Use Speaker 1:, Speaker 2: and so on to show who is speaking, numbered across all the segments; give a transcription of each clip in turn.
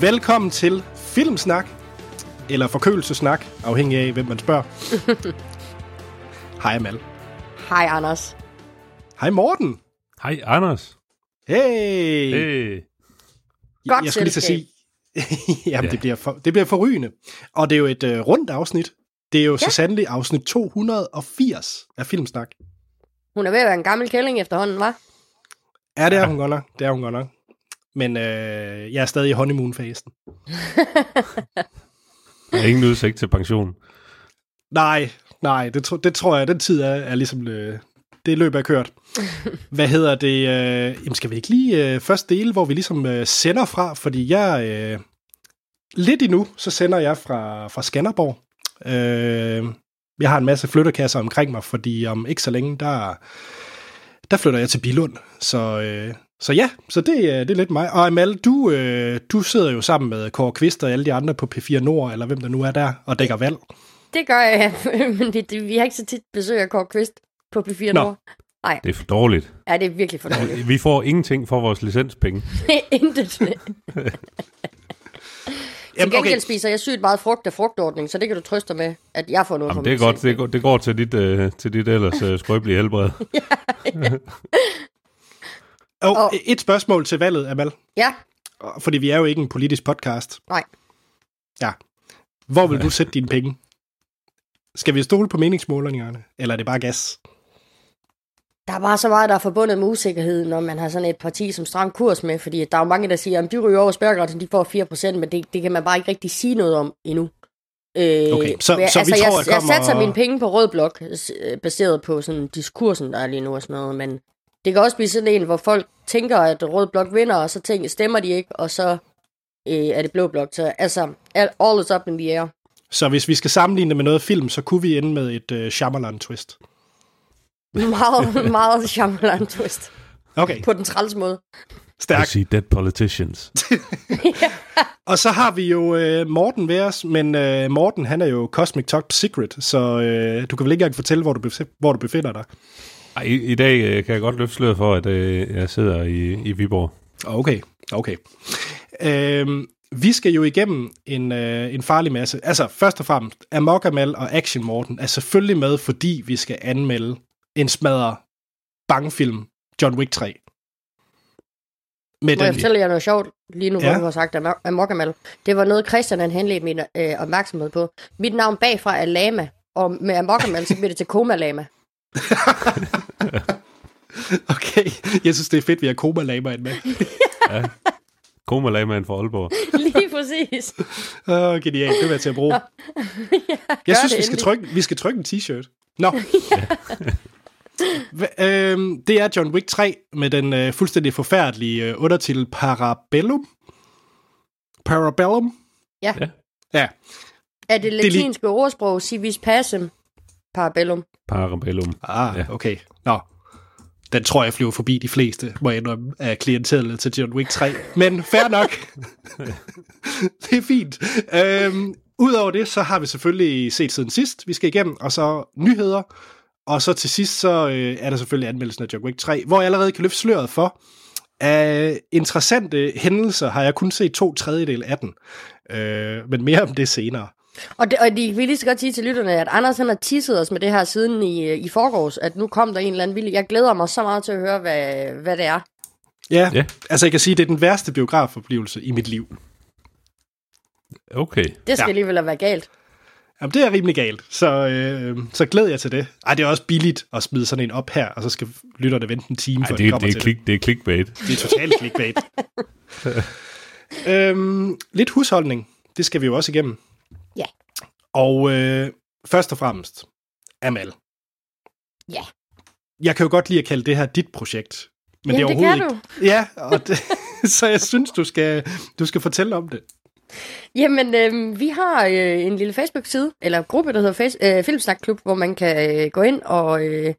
Speaker 1: Velkommen til Filmsnak, eller Forkølelsesnak, afhængig af, hvem man spørger. Hej Amal.
Speaker 2: Hej, Anders.
Speaker 1: Hej Morten.
Speaker 3: Hej, Anders.
Speaker 1: Hey.
Speaker 3: Hey.
Speaker 2: Godt
Speaker 1: jeg skulle lige
Speaker 2: selskab.
Speaker 1: sige, jamen
Speaker 3: Ja.
Speaker 1: det, bliver for, det bliver forrygende. Og det er jo et uh, rundt afsnit. Det er jo ja. så sandelig afsnit 280 af Filmsnak.
Speaker 2: Hun er ved at være en gammel kælling efterhånden, var?
Speaker 1: Ja, det er hun godt nok. Det er hun godt nok. Men øh, jeg er stadig i honeymoon-fasen.
Speaker 3: Der er ingen udsigt til pension.
Speaker 1: Nej, nej, det, tro, det tror jeg, den tid er, er ligesom, øh, det løb er kørt. Hvad hedder det? Øh, jamen skal vi ikke lige øh, først dele, hvor vi ligesom øh, sender fra, fordi jeg, øh, lidt endnu, så sender jeg fra, fra Skanderborg. Øh, jeg har en masse flyttekasser omkring mig, fordi om ikke så længe, der, der flytter jeg til Bilund. Så, øh, så ja, så det, øh, det er lidt mig. Og Amal, du, øh, du sidder jo sammen med Kåre Kvist og alle de andre på P4 Nord, eller hvem der nu er der, og dækker valg.
Speaker 2: Det gør jeg, men det, det, vi har ikke så tit besøg af Kåre Kvist på P4
Speaker 1: Nå.
Speaker 2: Nord.
Speaker 3: Det er for dårligt.
Speaker 2: Ja, det er virkelig for dårligt.
Speaker 3: Vi får ingenting for vores licenspenge.
Speaker 2: Intet. Til
Speaker 1: Jamen,
Speaker 2: gengæld
Speaker 1: okay.
Speaker 2: spiser jeg sygt meget frugt af frugtordning, så det kan du trøste med, at jeg får noget
Speaker 3: Jamen,
Speaker 2: for
Speaker 3: det er godt. Det går, det går til, dit, uh, til dit ellers uh, skrøbelige helbred.
Speaker 1: Og
Speaker 2: Og-
Speaker 1: et spørgsmål til valget, Amal.
Speaker 2: Ja,
Speaker 1: Fordi vi er jo ikke en politisk podcast.
Speaker 2: nej.
Speaker 1: Ja. Hvor vil du sætte dine penge? Skal vi stole på meningsmålingerne, eller er det bare gas?
Speaker 2: Der er bare så meget, der er forbundet med usikkerhed, når man har sådan et parti som Stram Kurs med, fordi der er jo mange, der siger, at de ryger over spærregrænsen, de får 4%, men det, det kan man bare ikke rigtig sige noget om endnu. Øh,
Speaker 1: Okay, så- så vi
Speaker 2: altså,
Speaker 1: tror,
Speaker 2: jeg,
Speaker 1: kommer-
Speaker 2: jeg satser mine penge på rød blok, øh, baseret på sådan diskursen, der er lige nu og sådan noget, men det kan også blive sådan en, hvor folk tænker, at rød blok vinder, og så tænker, stemmer de ikke, og så øh, er det blå blok. Så altså, all is up in the air.
Speaker 1: Så hvis vi skal sammenligne det med noget film, så kunne vi ende med et uh, Shyamalan-twist.
Speaker 2: Meget, meget Shyamalan twist.
Speaker 1: Okay,
Speaker 2: På den træls måde.
Speaker 3: I
Speaker 1: stærkt.
Speaker 3: see dead politicians.
Speaker 1: Og så har vi jo uh, Morten ved os, men uh, Morten han er jo Cosmic Top Secret, så uh, du kan vel ikke engang fortælle, hvor du, bef- hvor du befinder dig.
Speaker 3: Ej, i, I dag øh, kan jeg godt løfte sløret for, at øh, jeg sidder i, i Viborg.
Speaker 1: Okay, okay. Øhm, vi skal jo igennem en, øh, en farlig masse. Altså, først og fremmest, Amok Amal og Action Morten er selvfølgelig med, fordi vi skal anmelde en smadre bangfilm, John Wick 3. Med
Speaker 2: Må jeg fortælle jer noget sjovt, lige nu,
Speaker 1: Ja.
Speaker 2: hvor du har sagt Amok- Amokamal? Det var noget, Christian han henledte min øh, opmærksomhed på. Mit navn bagfra er Lama, og med Amokamal, så bliver det til Koma Lama.
Speaker 1: okay, jeg synes, det er fedt, vi har koma lamaen med.
Speaker 3: Koma lagmand fra Aalborg.
Speaker 2: Lige præcis.
Speaker 1: Åh, oh, genialt, det vil jeg til at bruge. jeg
Speaker 2: gør
Speaker 1: synes,
Speaker 2: det
Speaker 1: vi skal, trykke, vi skal trykke en t-shirt. Nå. Hva- øhm, det er John Wick 3 med den øh, fuldstændig forfærdelige øh, undertitel Parabellum. Parabellum?
Speaker 2: Ja.
Speaker 3: Ja.
Speaker 1: Ja,
Speaker 2: Er det
Speaker 1: er lige-
Speaker 2: latinske ordsprog civis pacem parabellum?
Speaker 3: Parabellum.
Speaker 1: ah,
Speaker 3: Ja.
Speaker 1: okay. Nå, den tror jeg flyver forbi de fleste, må jeg indrømme, af klientellet til John Wick 3. Men fair nok. det er fint. Øhm, Udover det, så har vi selvfølgelig set siden sidst, vi skal igennem, og så nyheder. Og så til sidst, så øh, er der selvfølgelig anmeldelsen af John Wick 3, hvor jeg allerede kan løfte sløret for. Af interessante hændelser har jeg kun set to tredjedel af den. Øh, men mere om det senere.
Speaker 2: Og, det, og de vil lige så godt sige til lytterne, at Anders han har tisset os med det her siden i, i forgårs, at nu kom der en eller anden vild. Jeg glæder mig så meget til at høre, hvad, hvad det er.
Speaker 1: Ja,
Speaker 3: Ja.
Speaker 1: altså jeg kan sige, at det er den værste biografoplevelse i mit liv.
Speaker 3: Okay.
Speaker 2: Det skal
Speaker 1: Ja.
Speaker 2: alligevel være galt.
Speaker 1: Jamen, det er rimelig galt, så, øh, så glæder jeg til det. Ej, det er også billigt at smide sådan en op her, og så skal lytterne vente en time,
Speaker 3: Ej,
Speaker 1: før
Speaker 3: det,
Speaker 1: de
Speaker 3: er-
Speaker 1: kommer
Speaker 3: det, er
Speaker 1: til
Speaker 3: klik, det er clickbait.
Speaker 1: det. Det er totalt clickbait. øhm, lidt husholdning, det skal vi jo også igennem. Og øh, først og fremmest, Amal.
Speaker 2: Ja.
Speaker 1: Jeg kan jo godt lide at kalde det her dit projekt. Men
Speaker 2: Jamen,
Speaker 1: det er
Speaker 2: det
Speaker 1: overhovedet
Speaker 2: kan
Speaker 1: ikke. Ja, og det, så jeg synes, du skal, du skal fortælle om det.
Speaker 2: Jamen, øh, vi har øh, en lille Facebook-side, eller gruppe, der hedder Face, øh, Filmsnakklub, hvor man kan øh, gå ind og, øh,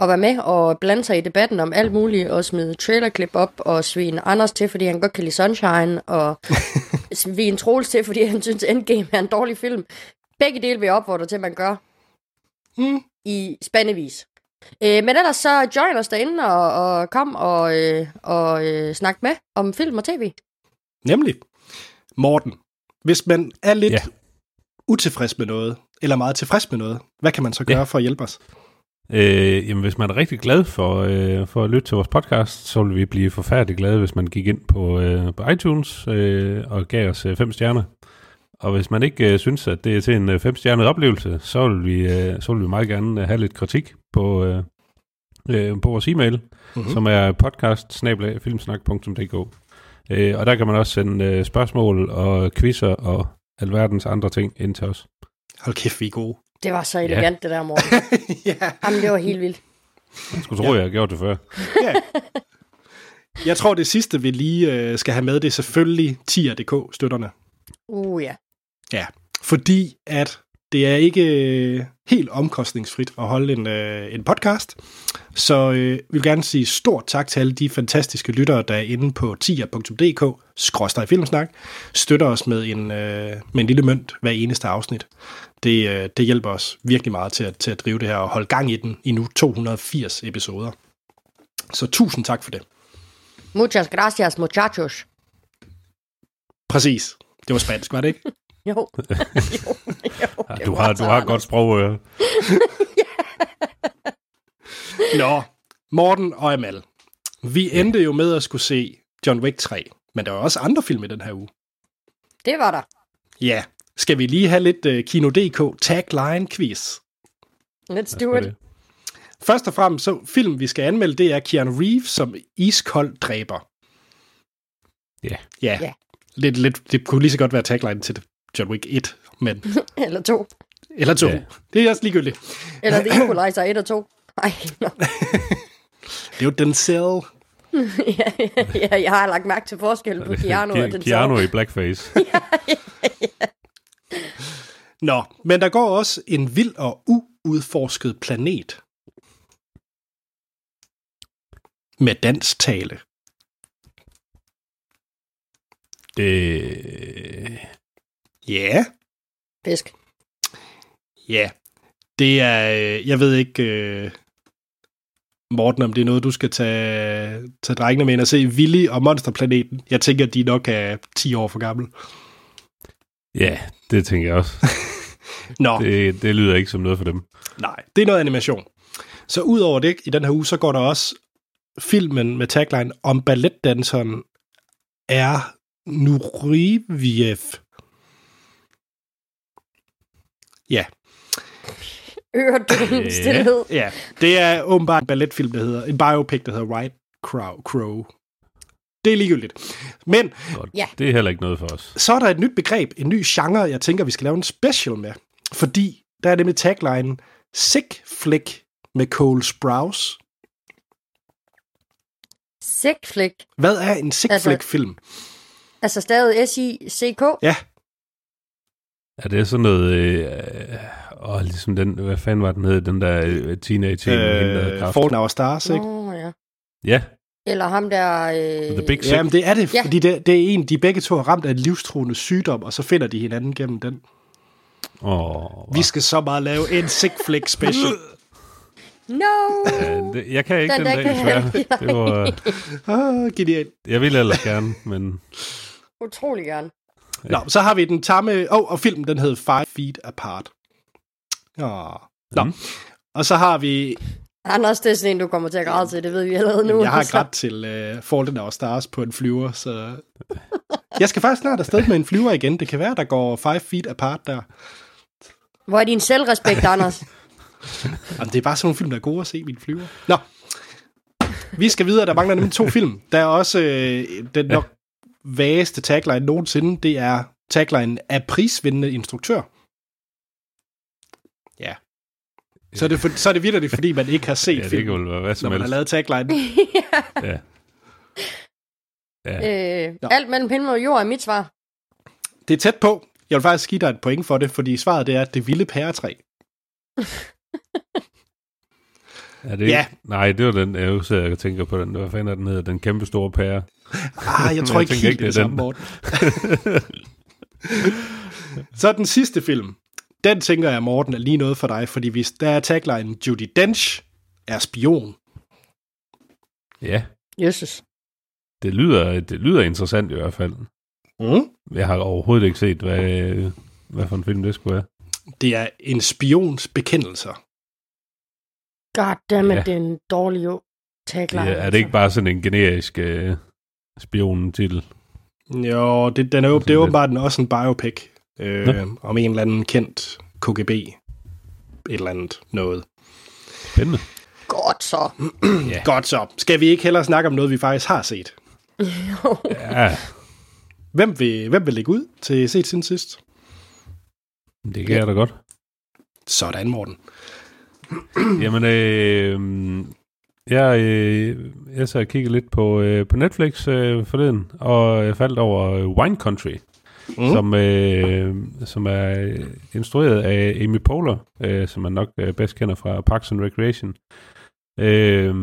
Speaker 2: og være med og blande sig i debatten om alt muligt, og smide trailerklip op, og svine Anders til, fordi han godt kan lide Sunshine, og svine Troels til, fordi han synes, Endgame er en dårlig film. Begge dele vil jeg opfordre til, at man gør
Speaker 1: Mm.
Speaker 2: i spandevis. Øh, men ellers så join os derinde og, og kom og, øh, og øh, snak med om film og tv.
Speaker 1: Nemlig. Morten, hvis man er lidt
Speaker 3: Ja.
Speaker 1: ja. utilfreds med noget, eller meget tilfreds med noget, hvad kan man så gøre
Speaker 3: Ja.
Speaker 1: for at hjælpe os?
Speaker 3: Øh, jamen, hvis man er rigtig glad for, øh, for at lytte til vores podcast, så vil vi blive forfærdeligt glade, hvis man gik ind på, øh, på iTunes øh, og gav os øh, fem stjerner. Og hvis man ikke øh, synes, at det er til en øh, femstjernet oplevelse, så vil, vi, øh, så vil vi meget gerne øh, have lidt kritik på, øh, øh, på vores e-mail,
Speaker 1: Mm-hmm.
Speaker 3: mm. som er podcast øh, Og der kan man også sende øh, spørgsmål og quizzer og alverdens andre ting ind til os.
Speaker 1: Hold kæft, vi er gode.
Speaker 2: Det var så elegant, det der, Morten.
Speaker 1: ja.
Speaker 2: Jamen, det var helt vildt.
Speaker 3: Jeg skulle tro, ja. jeg har gjort det før.
Speaker 1: ja. Jeg tror, det sidste, vi lige øh, skal have med, det er selvfølgelig tier.dk-støtterne.
Speaker 2: Uh, ja.
Speaker 1: Ja, fordi at det er ikke øh, helt omkostningsfrit at holde en, øh, en podcast. Så øh, vi vil gerne sige stort tak til alle de fantastiske lyttere, der er inde på tier.dk, skråstrej filmsnak, støtter os med en, øh, med en lille mønt hver eneste afsnit. Det, øh, det hjælper os virkelig meget til at, til at drive det her og holde gang i den i nu 280 episoder. Så tusind tak for det.
Speaker 2: Muchas gracias, muchachos.
Speaker 1: Præcis. Det var spansk, var det ikke?
Speaker 2: Jo. jo. jo.
Speaker 3: Ja, du har, du har godt sprog. Øh.
Speaker 1: Nå, Morten og Amal. Vi endte jo med at skulle se John Wick 3, men der var også andre film i den her uge.
Speaker 2: Det var der.
Speaker 1: Ja, skal vi lige have lidt uh, Kino.dk tagline quiz.
Speaker 2: Let's do it.
Speaker 1: Først og fremmest, så film vi skal anmelde, det er Keanu Reeves som iskold dræber.
Speaker 3: Ja.
Speaker 1: Ja,
Speaker 2: Ja.
Speaker 1: Lidt, lidt, det kunne lige så godt være tagline til John Wick 1, men,
Speaker 2: Eller to.
Speaker 1: eller 2.
Speaker 3: Ja.
Speaker 1: Det er også ligegyldigt.
Speaker 2: Eller The Equalizer 1 og 2. Ej, no.
Speaker 1: Det er jo Denzel.
Speaker 2: ja, ja, jeg har lagt mærke til forskellen på Keanu og den
Speaker 3: Keanu i blackface.
Speaker 1: Nå, men der går også en vild og uudforsket planet. Med dansk tale.
Speaker 3: det,
Speaker 1: Ja.
Speaker 2: Fisk.
Speaker 1: Ja. Det er, øh, jeg ved ikke, øh, Morten, om det er noget, du skal tage, tage drengene med ind og se Willy og Monsterplaneten. Jeg tænker, at de nok er 10 år for gamle.
Speaker 3: ja, det tænker jeg også.
Speaker 1: Nå,
Speaker 3: Det, det lyder ikke som noget for dem.
Speaker 1: nej, det er noget animation. Så udover det, i den her uge, så går der også filmen med tagline om balletdanseren er Nuriviev. Ja,
Speaker 2: Øredøden
Speaker 3: Ja.
Speaker 2: stillhed.
Speaker 1: ja, det er åbenbart en balletfilm, der hedder, en biopic, der hedder Right Crow. Crow. Det er ligegyldigt. Men
Speaker 3: Godt.
Speaker 2: Ja.
Speaker 3: Det er heller ikke noget for os.
Speaker 1: så er der et nyt begreb, en ny genre, jeg tænker, vi skal lave en special med. Fordi der er nemlig tagline Sick Flick med Cole Sprouse.
Speaker 2: Sick flick.
Speaker 1: Hvad er en Sick
Speaker 2: Altså-
Speaker 1: Flick-film?
Speaker 2: Altså stadig S-I-C-K.
Speaker 1: Ja,
Speaker 3: Er det sådan noget... Øh, åh, ligesom den... Hvad fanden var den hed? Den der øh, teenage øh, hende, der.
Speaker 1: Fault in Our Stars, ikke?
Speaker 2: Nå, ja.
Speaker 3: Ja,
Speaker 2: Eller ham der... Øh...
Speaker 3: The Big Sick.
Speaker 1: Ja, men det er det,
Speaker 2: Ja.
Speaker 1: fordi det, det er en, de begge to er ramt af en livstruende sygdom, og så finder de hinanden gennem den.
Speaker 3: Åh,
Speaker 1: Vi skal så meget lave en Sick Flick special.
Speaker 2: No!
Speaker 3: ja, det, jeg kan ikke
Speaker 2: Den
Speaker 3: den,
Speaker 2: der
Speaker 3: dag,
Speaker 2: kan jeg
Speaker 3: desværre. Det var,
Speaker 1: ah, genialt.
Speaker 3: jeg ville ellers gerne, men
Speaker 2: Utrolig gerne.
Speaker 1: Nå, så har vi den tamme... Åh, oh, og filmen, den hed Five Feet Apart. Ja. Nå.
Speaker 3: Mm.
Speaker 1: Og så har vi...
Speaker 2: Anders, det er sådan en, du kommer til at græde til. Det ved vi allerede nu.
Speaker 1: Jeg har grædt til uh, Fault in Our Stars på en flyver, så... Jeg skal faktisk snart afsted med en flyver igen. Det kan være, der går Five Feet Apart der.
Speaker 2: Hvor er din selvrespekt, Anders?
Speaker 1: Jamen, det er bare sådan nogle film, der er gode at se min flyver. Nå. Vi skal videre. Der mangler nemlig to film. Der er også øh, den nok vageste tagline nogensinde. Det er tagline af prisvindende instruktør. Ja. Så er det, for, så er det vidderligt, fordi man ikke har set
Speaker 3: ja, det
Speaker 1: filmen,
Speaker 3: kan vel være hvad
Speaker 1: når
Speaker 3: som
Speaker 1: man har
Speaker 3: helst.
Speaker 1: lavet tagline.
Speaker 3: Ja. Ja.
Speaker 2: øh,
Speaker 1: Nå.
Speaker 2: alt mellem himmel og jord er mit svar.
Speaker 1: Det er tæt på. Jeg vil faktisk give dig et point for det, fordi svaret det er, det vilde pæretræ.
Speaker 3: Er det
Speaker 1: Ja.
Speaker 3: ikke? Nej, det var den, jeg sidder og tænker på den. Hvad fanden er den hedder? Den kæmpe store pære.
Speaker 1: Ah, jeg tror
Speaker 3: Jeg
Speaker 1: ikke helt
Speaker 3: ikke,
Speaker 1: det,
Speaker 3: det er
Speaker 1: samme, Morten. Så den sidste film. Den tænker jeg, Morten, er lige noget for dig, fordi hvis der er tagline, Judy Dench er spion.
Speaker 3: Ja,
Speaker 2: Jesus.
Speaker 3: det lyder, det lyder interessant i hvert fald.
Speaker 1: Mm.
Speaker 3: Jeg har overhovedet ikke set, hvad, hvad for en film det skulle være.
Speaker 1: Det er en spions bekendelser.
Speaker 2: Goddammit,
Speaker 3: Ja.
Speaker 2: ja. det er en dårlig jo tagline.
Speaker 3: Ja, er det ikke bare sådan en generisk øh, spion-titel?
Speaker 1: Jo, det, den er jo, det er åbenbart en- også en biopic øh, om en eller anden kendt KGB. Et eller andet noget.
Speaker 3: Spændende.
Speaker 2: Godt så.
Speaker 3: Ja.
Speaker 1: Godt så. Skal vi ikke hellere snakke om noget, vi faktisk har set?
Speaker 3: Ja,
Speaker 1: Hvem vil, hvem vil lægge ud til set siden sidst?
Speaker 3: det kan jeg da godt.
Speaker 1: Sådan, Morten.
Speaker 3: Jamen, øh, jeg, øh, jeg så og kiggede lidt på, øh, på Netflix øh, forleden, og jeg faldt over øh, Wine Country, mm. som, øh, som er øh, instrueret af Amy Poehler, øh, som man nok øh, bedst kender fra Parks and Recreation. Øh,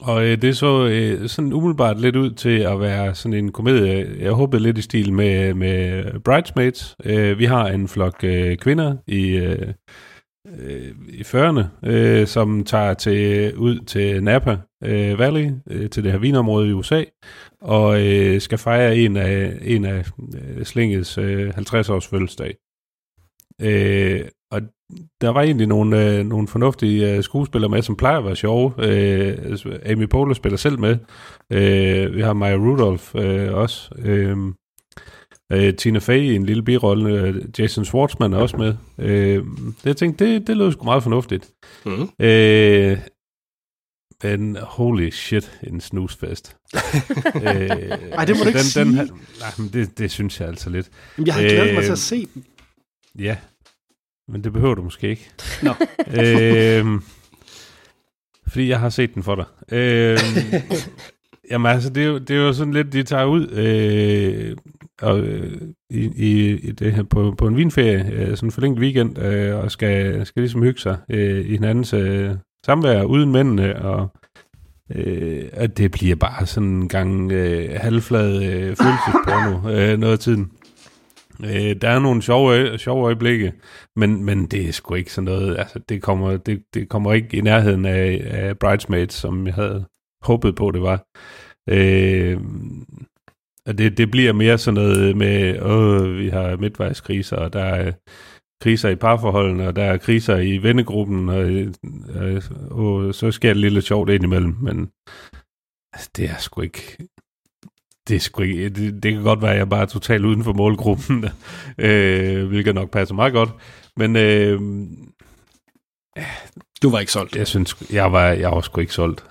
Speaker 3: og øh, det så øh, sådan umiddelbart lidt ud til at være sådan en komedie. Jeg håbede lidt i stil med, med Bridesmaids. Øh, vi har en flok øh, kvinder i... Øh, øh, i 40'erne, øh, som tager til, ud til Napa øh, Valley, øh, til det her vinområde i USA, og øh, skal fejre en af, en af øh, slingets øh, 50-års fødselsdag. Øh, og der var egentlig nogle, øh, nogle fornuftige øh, skuespillere med, som plejer at være sjove. Øh, Amy Poehler spiller selv med. Øh, vi har Maya Rudolph øh, også. Øh, Øh, Tina Fey i en lille birolle. Øh, Jason Schwartzman er også med. Øh, jeg tænkte, det, det lød sgu meget fornuftigt.
Speaker 1: Mm.
Speaker 3: Øh, men holy shit, en snusfest. øh,
Speaker 1: Ej, det må du ikke
Speaker 3: den,
Speaker 1: sige.
Speaker 3: Den, nej, men det, det synes jeg altså lidt.
Speaker 1: Jamen, jeg har glædet mig
Speaker 3: Øh,
Speaker 1: til at se den.
Speaker 3: Ja, men det behøver du måske ikke.
Speaker 1: Nå.
Speaker 3: øh, fordi jeg har set den for dig. Øh, jamen altså, det er, jo, det er jo sådan lidt, de tager ud øh, og, øh, i, i, det her, på, på en vinferie, øh, sådan en forlænget weekend, øh, og skal, skal ligesom hygge sig øh, i hinandens øh, samvær uden mændene, og øh, at det bliver bare sådan en gang øh, halvflad øh, følelsesporno øh, noget af tiden. Øh, der er nogle sjove, sjove øjeblikke, men, men det er sgu ikke sådan noget, altså det kommer, det, det kommer ikke i nærheden af, af Bridesmaids, som jeg havde håbet på, det var. Øh, det, det bliver mere sådan noget med, åh, vi har midtvejskriser, og der er kriser i parforholdene, og der er kriser i vennegruppen, og, og, og så sker det lidt lidt sjovt indimellem, men altså, det er sgu ikke, det er sgu ikke, det, det kan godt være, at jeg bare er totalt uden for målgruppen, øh, hvilket nok passer meget godt, men øh,
Speaker 1: Du var ikke solgt.
Speaker 3: jeg synes, jeg var, jeg var sgu ikke solgt.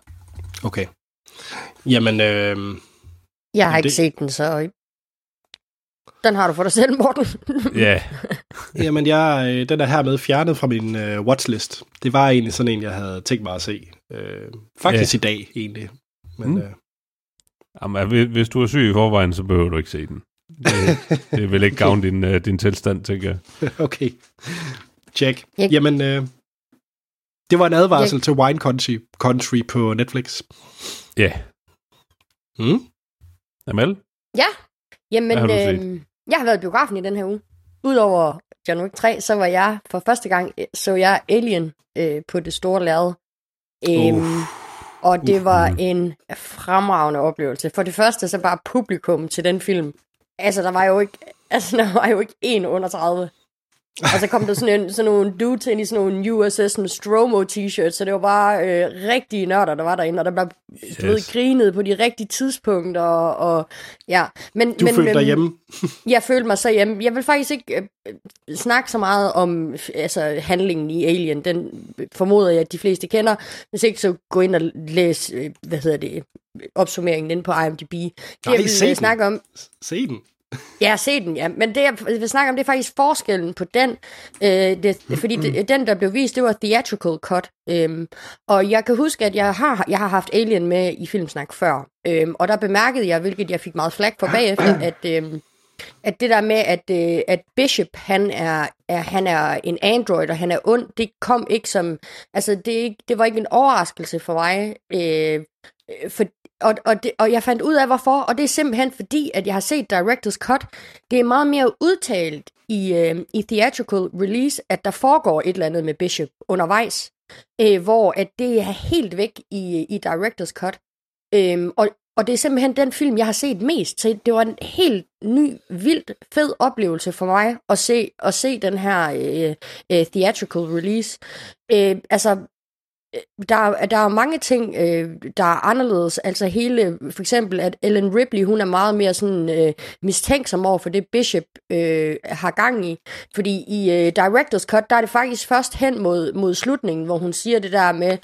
Speaker 1: Okay. Jamen, øh,
Speaker 2: Jeg har
Speaker 1: Det-
Speaker 2: ikke set den, så... Den har du for dig selv, Morten.
Speaker 3: Ja,
Speaker 1: jamen jeg, øh, den er hermed fjernet fra min øh, watchlist. Det var egentlig sådan en, jeg havde tænkt mig at se. Øh, faktisk i dag, egentlig. Men,
Speaker 3: Mm.
Speaker 1: øh,
Speaker 3: Jamen, hvis- du er syg i forvejen, så behøver du ikke se den. Det, det vil ikke gavne din, uh, din tilstand, tænker jeg.
Speaker 1: okay. Check.
Speaker 2: Jeg-
Speaker 1: Jamen, øh, det var en advarsel til Wine Country, Country på Netflix.
Speaker 3: Ja.
Speaker 1: Mm?
Speaker 3: Amal?
Speaker 2: Jamen,
Speaker 3: du set?
Speaker 2: øh, jeg har været i biografen i den her uge. Udover John Wick 3, så var jeg for første gang, øh, så jeg Alien øh, på det store lærred. Øhm, og det
Speaker 3: Uff,
Speaker 2: var en fremragende oplevelse. For det første, så bare publikum til den film. Altså, der var jo ikke, altså, der var jo ikke en under 30. Og så kom der sådan, en, sådan nogle dudes ind i sådan nogle USS Nostromo t-shirts, så det var bare øh, rigtige nørder, der var derinde, og der blev yes. du ved, grinet på de rigtige tidspunkter, og, og ja. Men,
Speaker 1: Du
Speaker 2: men,
Speaker 1: følte dig
Speaker 2: øhm,
Speaker 1: hjemme.
Speaker 2: Jeg følte mig så hjemme. Jeg vil faktisk ikke øh, snakke så meget om altså, handlingen i Alien. Den formoder jeg, at de fleste kender. Hvis ikke, så gå ind og læs, øh, hvad hedder det, opsummeringen inde på IMDb. Det,
Speaker 1: Nej,
Speaker 2: jeg vil snakke om,
Speaker 1: Se den.
Speaker 2: Jeg har set den, ja. Men det, jeg vil snakke om, det er faktisk forskellen på den. Øh, det, fordi det, den, der blev vist, det var theatrical cut. Øhm, og jeg kan huske, at jeg har, jeg har haft Alien med i Filmsnak før. Øhm, og der bemærkede jeg, hvilket jeg fik meget flag for bagefter, at, øhm, at det der med, at, øh, at Bishop, han er, er, han er en android, og han er ond, det kom ikke som... Altså, det, ikke, det var ikke en overraskelse for mig. Øh, øh, for, og, og, det, og jeg fandt ud af, hvorfor. Og det er simpelthen fordi, at jeg har set Director's Cut. Det er meget mere udtalt i, øh, i theatrical release, at der foregår et eller andet med Bishop undervejs. Øh, hvor at det er helt væk i, i Director's Cut. Øh, og, og det er simpelthen den film, jeg har set mest. Så det var en helt ny, vildt fed oplevelse for mig at se, at se den her øh, øh, theatrical release. Øh, altså, Øh, der, der er mange ting, øh, der er anderledes. Altså hele, for eksempel, at Ellen Ripley, hun er meget mere sådan øh, mistænksom over for det, Bishop øh, har gang i. Fordi i øh, Director's Cut, der er det faktisk først hen mod, mod slutningen, hvor hun siger det der med,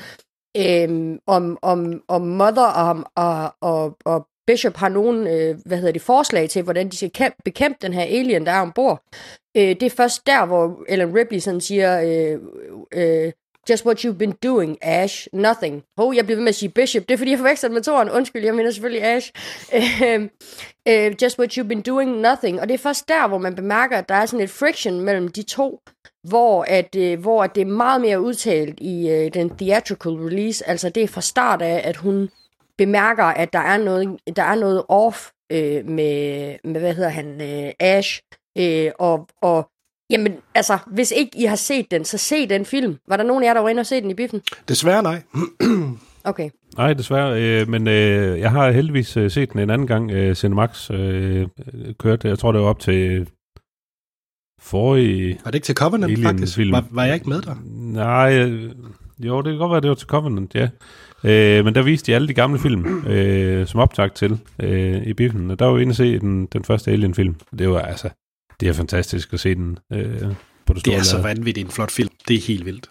Speaker 2: øh, om, om, om Mother og, og, og, og Bishop har nogen, øh, hvad hedder det, forslag til, hvordan de skal kæmpe, bekæmpe den her alien, der er ombord. Øh, det er først der, hvor Ellen Ripley sådan siger, øh, øh, Just what you've been doing, Ash. Nothing. Oh, jeg bliver ved med at sige Bishop. Det er fordi, jeg forveksler med toren. Undskyld, jeg mener selvfølgelig Ash. Uh, uh, just what you've been doing, nothing. Og det er først der, hvor man bemærker, at der er sådan et friction mellem de to, hvor, at, uh, hvor at det er meget mere udtalt i uh, den theatrical release. Altså det er fra start af, at hun bemærker, at der er noget, der er noget off uh, med, med, hvad hedder han, uh, Ash. Uh, og, og Jamen, altså, hvis ikke I har set den, så se den film. Var der nogen af jer, der var inde og se den i biffen?
Speaker 1: Desværre nej.
Speaker 2: okay.
Speaker 3: Nej, desværre. Øh, men øh, jeg har heldigvis øh, set den en anden gang. Øh, Cinemax øh, kørte, jeg tror det var op til forrige...
Speaker 1: Var det ikke til Covenant, faktisk? Film. Var, var jeg ikke med der?
Speaker 3: Nej, øh, jo, det kan godt være, det var til Covenant, ja. Øh, men der viste de alle de gamle film, øh, som optag til øh, i biffen. Og der var vi inde og se den, den første Alien-film. Det var altså det er fantastisk at se den øh, på det store
Speaker 1: Det er så vanvittigt en flot film. Det er helt vildt.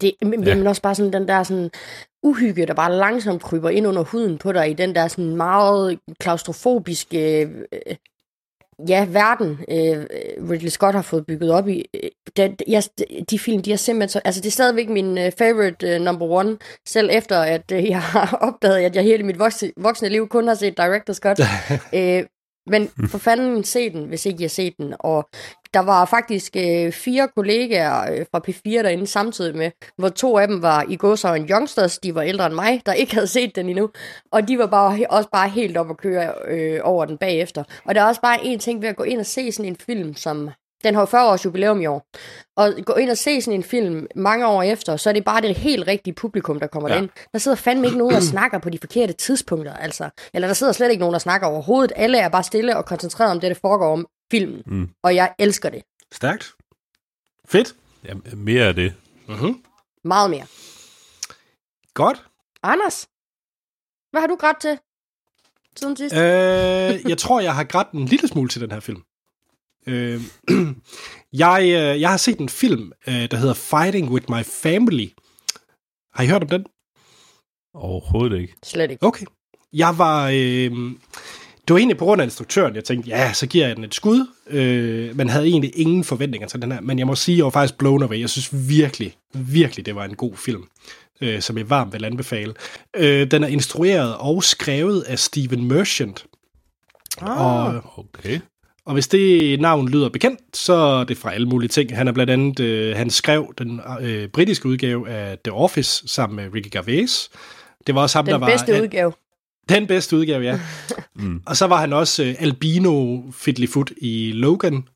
Speaker 2: Det, men, ja. men også bare sådan den der sådan uhygge, der bare langsomt kryber ind under huden på dig i den der sådan meget klaustrofobiske øh, ja, verden, øh, Ridley Scott har fået bygget op i. Den, jeg, de film, de er simpelthen så... Altså, det er stadigvæk min uh, favorite uh, number one, selv efter, at uh, jeg har opdaget, at jeg hele mit voksne, voksne liv kun har set Director's Scott. uh, Men for fanden se den, hvis ikke I har set den. Og der var faktisk øh, fire kollegaer øh, fra P4 derinde samtidig med, hvor to af dem var i en youngsters, de var ældre end mig, der ikke havde set den endnu. Og de var bare, også bare helt op at køre øh, over den bagefter. Og der er også bare en ting ved at gå ind og se sådan en film, som den har 40 års jubilæum i år. Og gå ind og se sådan en film mange år efter, så er det bare det helt rigtige publikum, der kommer ja. ind. Der sidder fandme ikke nogen, der snakker på de forkerte tidspunkter, altså. Eller der sidder slet ikke nogen, der snakker overhovedet. Alle er bare stille og koncentreret om det, der foregår om filmen. Mm. Og jeg elsker det.
Speaker 1: Stærkt. Fedt.
Speaker 3: Ja, mere af det.
Speaker 1: Mm-hmm.
Speaker 2: Meget mere.
Speaker 1: Godt.
Speaker 2: Anders, hvad har du grædt til siden sidst?
Speaker 1: Øh, jeg tror, jeg har grædt en lille smule til den her film. Øh, jeg, øh, jeg har set en film, øh, der hedder Fighting with My Family. Har I hørt om den?
Speaker 3: Overhovedet ikke.
Speaker 2: Slet ikke.
Speaker 1: Okay. Jeg var... Øh, det var egentlig på grund af instruktøren, jeg tænkte, ja, så giver jeg den et skud. Øh, man havde egentlig ingen forventninger til den her, men jeg må sige, jeg var faktisk blown away. Jeg synes virkelig, virkelig, det var en god film, øh, som jeg varmt vil anbefale. Øh, den er instrueret og skrevet af Steven Merchant.
Speaker 3: Ah, og, okay.
Speaker 1: Og hvis det navn lyder bekendt, så er det fra alle mulige ting. Han er blandt andet, øh, han skrev den øh, britiske udgave af The Office sammen med Ricky Gervais. Det var også ham,
Speaker 2: den
Speaker 1: der var...
Speaker 2: Den bedste udgave.
Speaker 1: Den bedste udgave, ja. mm. Og så var han også øh, Albino Fiddlyfoot i Logan.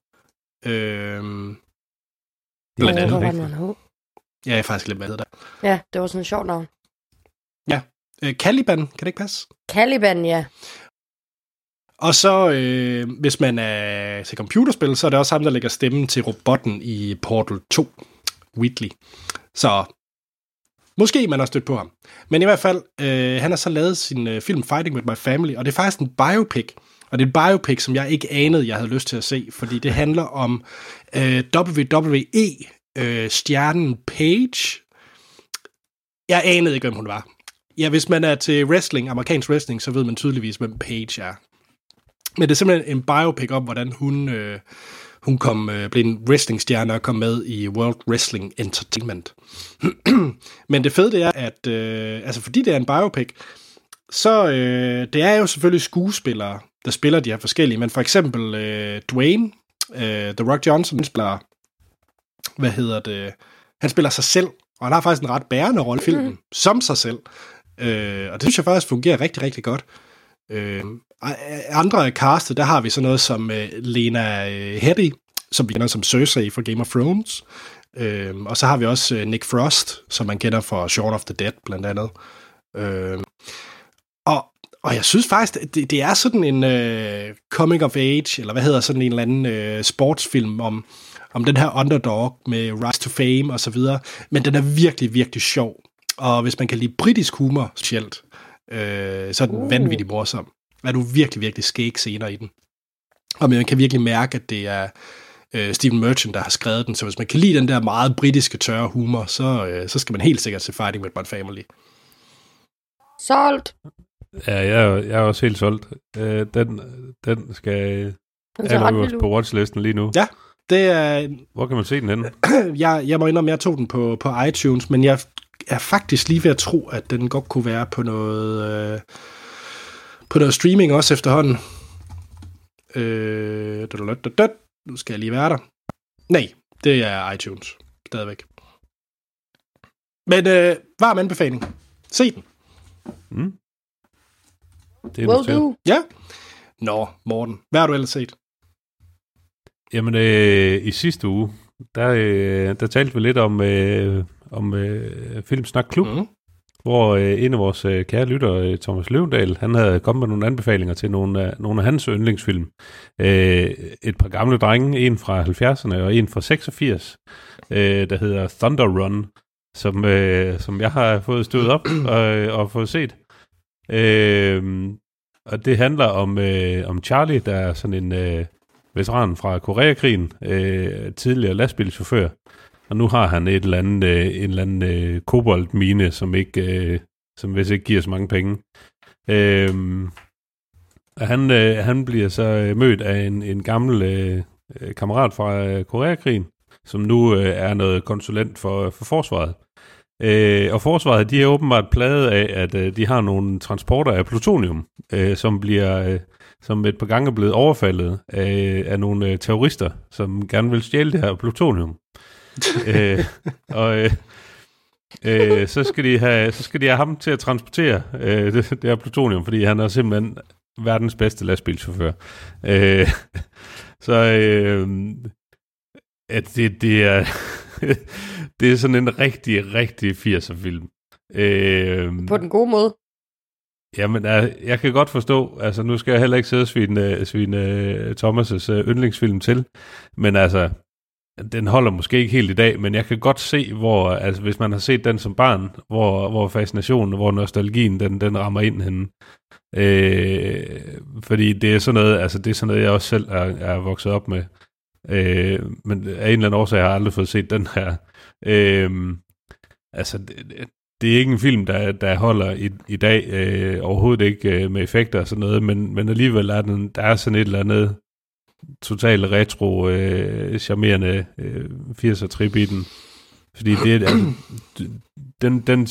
Speaker 1: Øhm,
Speaker 2: blandt andet. Var
Speaker 1: Ja, jeg er faktisk hvad hedder det.
Speaker 2: Ja, det var sådan en sjov navn.
Speaker 1: Ja. Øh, Caliban, kan det ikke passe?
Speaker 2: Caliban, ja.
Speaker 1: Og så, øh, hvis man er til computerspil, så er det også ham, der lægger stemmen til robotten i Portal 2, Wheatley. Så måske man har stødt på ham. Men i hvert fald, øh, han har så lavet sin øh, film Fighting with My Family, og det er faktisk en biopic. Og det er en biopic, som jeg ikke anede, jeg havde lyst til at se, fordi det handler om øh, WWE-stjernen øh, Page. Jeg anede ikke, hvem hun var. Ja, hvis man er til wrestling, amerikansk wrestling, så ved man tydeligvis, hvem Page er. Men det er simpelthen en biopic om, hvordan hun, øh, hun kom, øh, blev en wrestlingstjerne og kom med i World Wrestling Entertainment. Men det fede det er, at øh, altså fordi det er en biopic, så øh, det er jo selvfølgelig skuespillere, der spiller de her forskellige, men for eksempel øh, Dwayne, øh, The Rock Johnson, spiller, hvad hedder det, han spiller sig selv, og han har faktisk en ret bærende rolle i filmen, mm. som sig selv. Øh, og det synes jeg faktisk fungerer rigtig, rigtig godt. Øh, andre af castet, der har vi sådan noget som øh, Lena øh, Headey, som vi kender som Cersei fra Game of Thrones. Øh, og så har vi også øh, Nick Frost, som man kender fra Shaun of the Dead blandt andet. Øh, og, Og jeg synes faktisk, at det, det er sådan en uh, coming of age, eller hvad hedder sådan en eller anden uh, sportsfilm om, om den her underdog med Rise to Fame og så videre. Men den er virkelig, virkelig sjov. Og hvis man kan lide britisk humor specielt, uh, så er den uh. vanvittig morsom. Er du virkelig, virkelig skæg scener i den. Og man kan virkelig mærke, at det er uh, Stephen Merchant, der har skrevet den. Så hvis man kan lide den der meget britiske tørre humor, så, uh, så skal man helt sikkert se Fighting with My Family.
Speaker 2: Solgt.
Speaker 3: Ja, jeg er, jeg er også helt solgt. Øh, den, den skal er på watchlisten lige nu.
Speaker 1: Ja, det er...
Speaker 3: Hvor kan man se den henne?
Speaker 1: jeg, jeg må indrømme, jeg tog den på, på iTunes, men jeg er faktisk lige ved at tro, at den godt kunne være på noget, øh, på noget streaming også efterhånden. Øh, nu skal jeg lige være der. Nej, det er iTunes. Stadigvæk. Men øh, varm anbefaling. Se den. Mm.
Speaker 3: Det er Will do.
Speaker 1: Ja. Nå, Morten, hvad har du ellers set?
Speaker 3: Jamen, øh, i sidste uge, der, øh, der talte vi lidt om, øh, om øh, Filmsnak Klub, mm hvor øh, en af vores øh, kære lytter, øh, Thomas Løvendal, han havde kommet med nogle anbefalinger til nogle af, nogle af hans yndlingsfilm. Øh, et par gamle drenge, en fra 70'erne og en fra 86, øh, der hedder Thunder Run, som, øh, som jeg har fået stået op og, øh, og fået set. Øh, og det handler om, øh, om Charlie, der er sådan en øh, veteran fra Koreakrigen, øh, tidligere lastbilchauffør, og nu har han et eller andet, øh, en eller anden øh, koboldmine, som ikke, øh, som hvis ikke giver så mange penge. Øh, og han, øh, han bliver så øh, mødt af en, en gammel øh, øh kammerat fra øh, Koreakrigen, som nu øh, er noget konsulent for, for forsvaret. Øh, og forsvaret, de er åbenbart pladet af, at øh, de har nogle transporter af plutonium, øh, som bliver øh, som et par gange er blevet overfaldet af, af nogle øh, terrorister, som gerne vil stjæle det her plutonium øh, og øh, øh, så, skal de have, så skal de have ham til at transportere øh, det, det her plutonium, fordi han er simpelthen verdens bedste lastbilchauffør. Øh, så øh, at det, det er det er sådan en rigtig, rigtig 80'er film.
Speaker 2: Øh, På den gode måde.
Speaker 3: Jamen, jeg kan godt forstå, altså nu skal jeg heller ikke sidde og svine, svine Thomas' øh, yndlingsfilm til, men altså, den holder måske ikke helt i dag, men jeg kan godt se, hvor, altså hvis man har set den som barn, hvor, hvor fascinationen, hvor nostalgien, den, den rammer ind henne. Øh, fordi det er sådan noget, altså det er sådan noget, jeg også selv er, er vokset op med. Øh, men af en eller anden årsag har jeg aldrig fået set den her. Øh, altså, det, det er ikke en film, der, der holder i, i dag, øh, overhovedet ikke øh, med effekter og sådan noget, men, men alligevel er den, der er sådan et eller andet totalt retro, øh, charmerende øh, 80'er trip i den. Fordi det er, altså, den, den,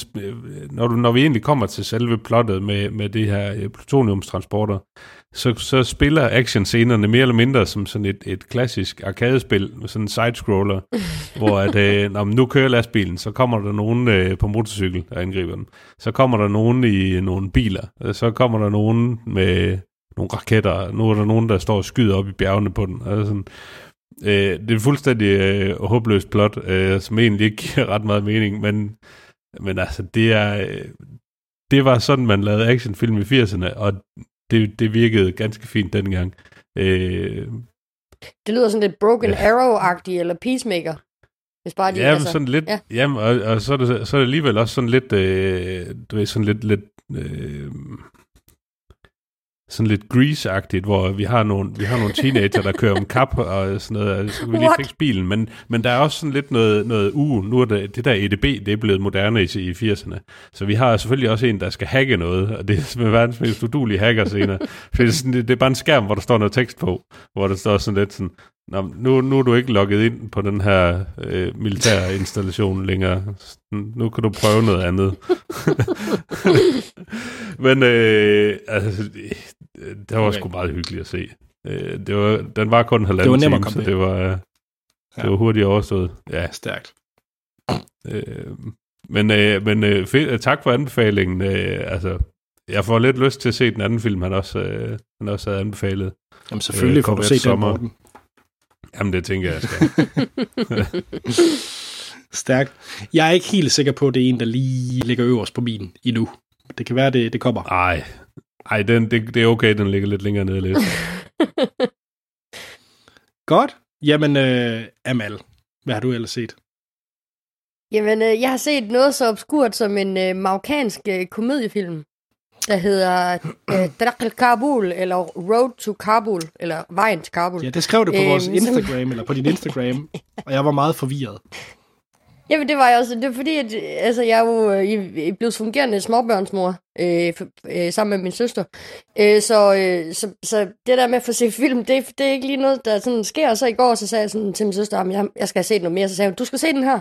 Speaker 3: når, du, når vi egentlig kommer til selve plottet med, med det her øh, plutoniumstransporter, så, så spiller actionscenerne mere eller mindre som sådan et, et klassisk arkadespil, sådan en side-scroller, hvor at, øh, når nu kører lastbilen, så kommer der nogen øh, på motorcykel og angriber den. Så kommer der nogen i nogle biler. Så kommer der nogen med nogle raketter. Nu er der nogen, der står og skyder op i bjergene på den. Altså sådan, øh, det er fuldstændig øh, håbløst plot, øh, som egentlig ikke giver ret meget mening, men, men altså, det er... Øh, det var sådan, man lavede actionfilm i 80'erne, og det, det virkede ganske fint dengang. Øh,
Speaker 2: det lyder sådan lidt Broken ja. Arrow-agtigt, eller Peacemaker. Hvis bare
Speaker 3: de, ja, altså, sådan lidt, ja. jamen, og, og så, er det, så er det alligevel også sådan lidt, øh, du ved, sådan lidt, lidt øh, sådan lidt grease-agtigt, hvor vi har nogle, vi har nogle teenager, der kører om kap og sådan noget, så kan vi lige fikse bilen, men, men der er også sådan lidt noget, noget uh, nu er det, det der EDB, det er blevet moderne i, i 80'erne, så vi har selvfølgelig også en, der skal hacke noget, og det er med verdens mest udulige hacker senere, for det er, sådan, det, det er bare en skærm, hvor der står noget tekst på, hvor der står sådan lidt sådan, Nå, nu, nu er du ikke logget ind på den her øh, militære installation længere. Nu kan du prøve noget andet. Men øh, altså, det var okay. sgu meget hyggeligt at se. Øh, det var, den var kun en halvanden time, så det var, øh, det ja. var hurtigt overstået.
Speaker 1: Ja, stærkt.
Speaker 3: Øh, men øh, men øh, tak for anbefalingen. Øh, altså, jeg får lidt lyst til at se den anden film, han også, øh, han også havde anbefalet.
Speaker 1: Jamen selvfølgelig øh, får du se den, Morten.
Speaker 3: Jamen, det tænker jeg, jeg skal.
Speaker 1: Stærkt. Jeg er ikke helt sikker på, at det er en, der lige ligger øverst på min endnu. Det kan være, det, det kommer.
Speaker 3: Nej, Ej, den, det, det er okay, den ligger lidt længere nede i listen.
Speaker 1: Godt. Jamen, øh, Amal, hvad har du ellers set?
Speaker 2: Jamen, øh, jeg har set noget så obskurt som en øh, marokkansk øh, komediefilm, der hedder øh, Drak Kabul, eller Road to Kabul, eller Vejen til Kabul.
Speaker 1: Ja, det skrev du på vores
Speaker 2: Øhm,
Speaker 1: Instagram, eller på din Instagram, og jeg var meget forvirret.
Speaker 2: Jamen, det var jeg også. Det er fordi, at, altså, jeg er jo øh, blevet fungerende småbørnsmor øh, for, øh, sammen med min søster. Øh, så, øh, så, så det der med at få set film, det, det er ikke lige noget, der sådan sker. Og så i går, så sagde jeg sådan til min søster, at jeg, jeg skal have set noget mere. Så sagde hun, du skal se den her.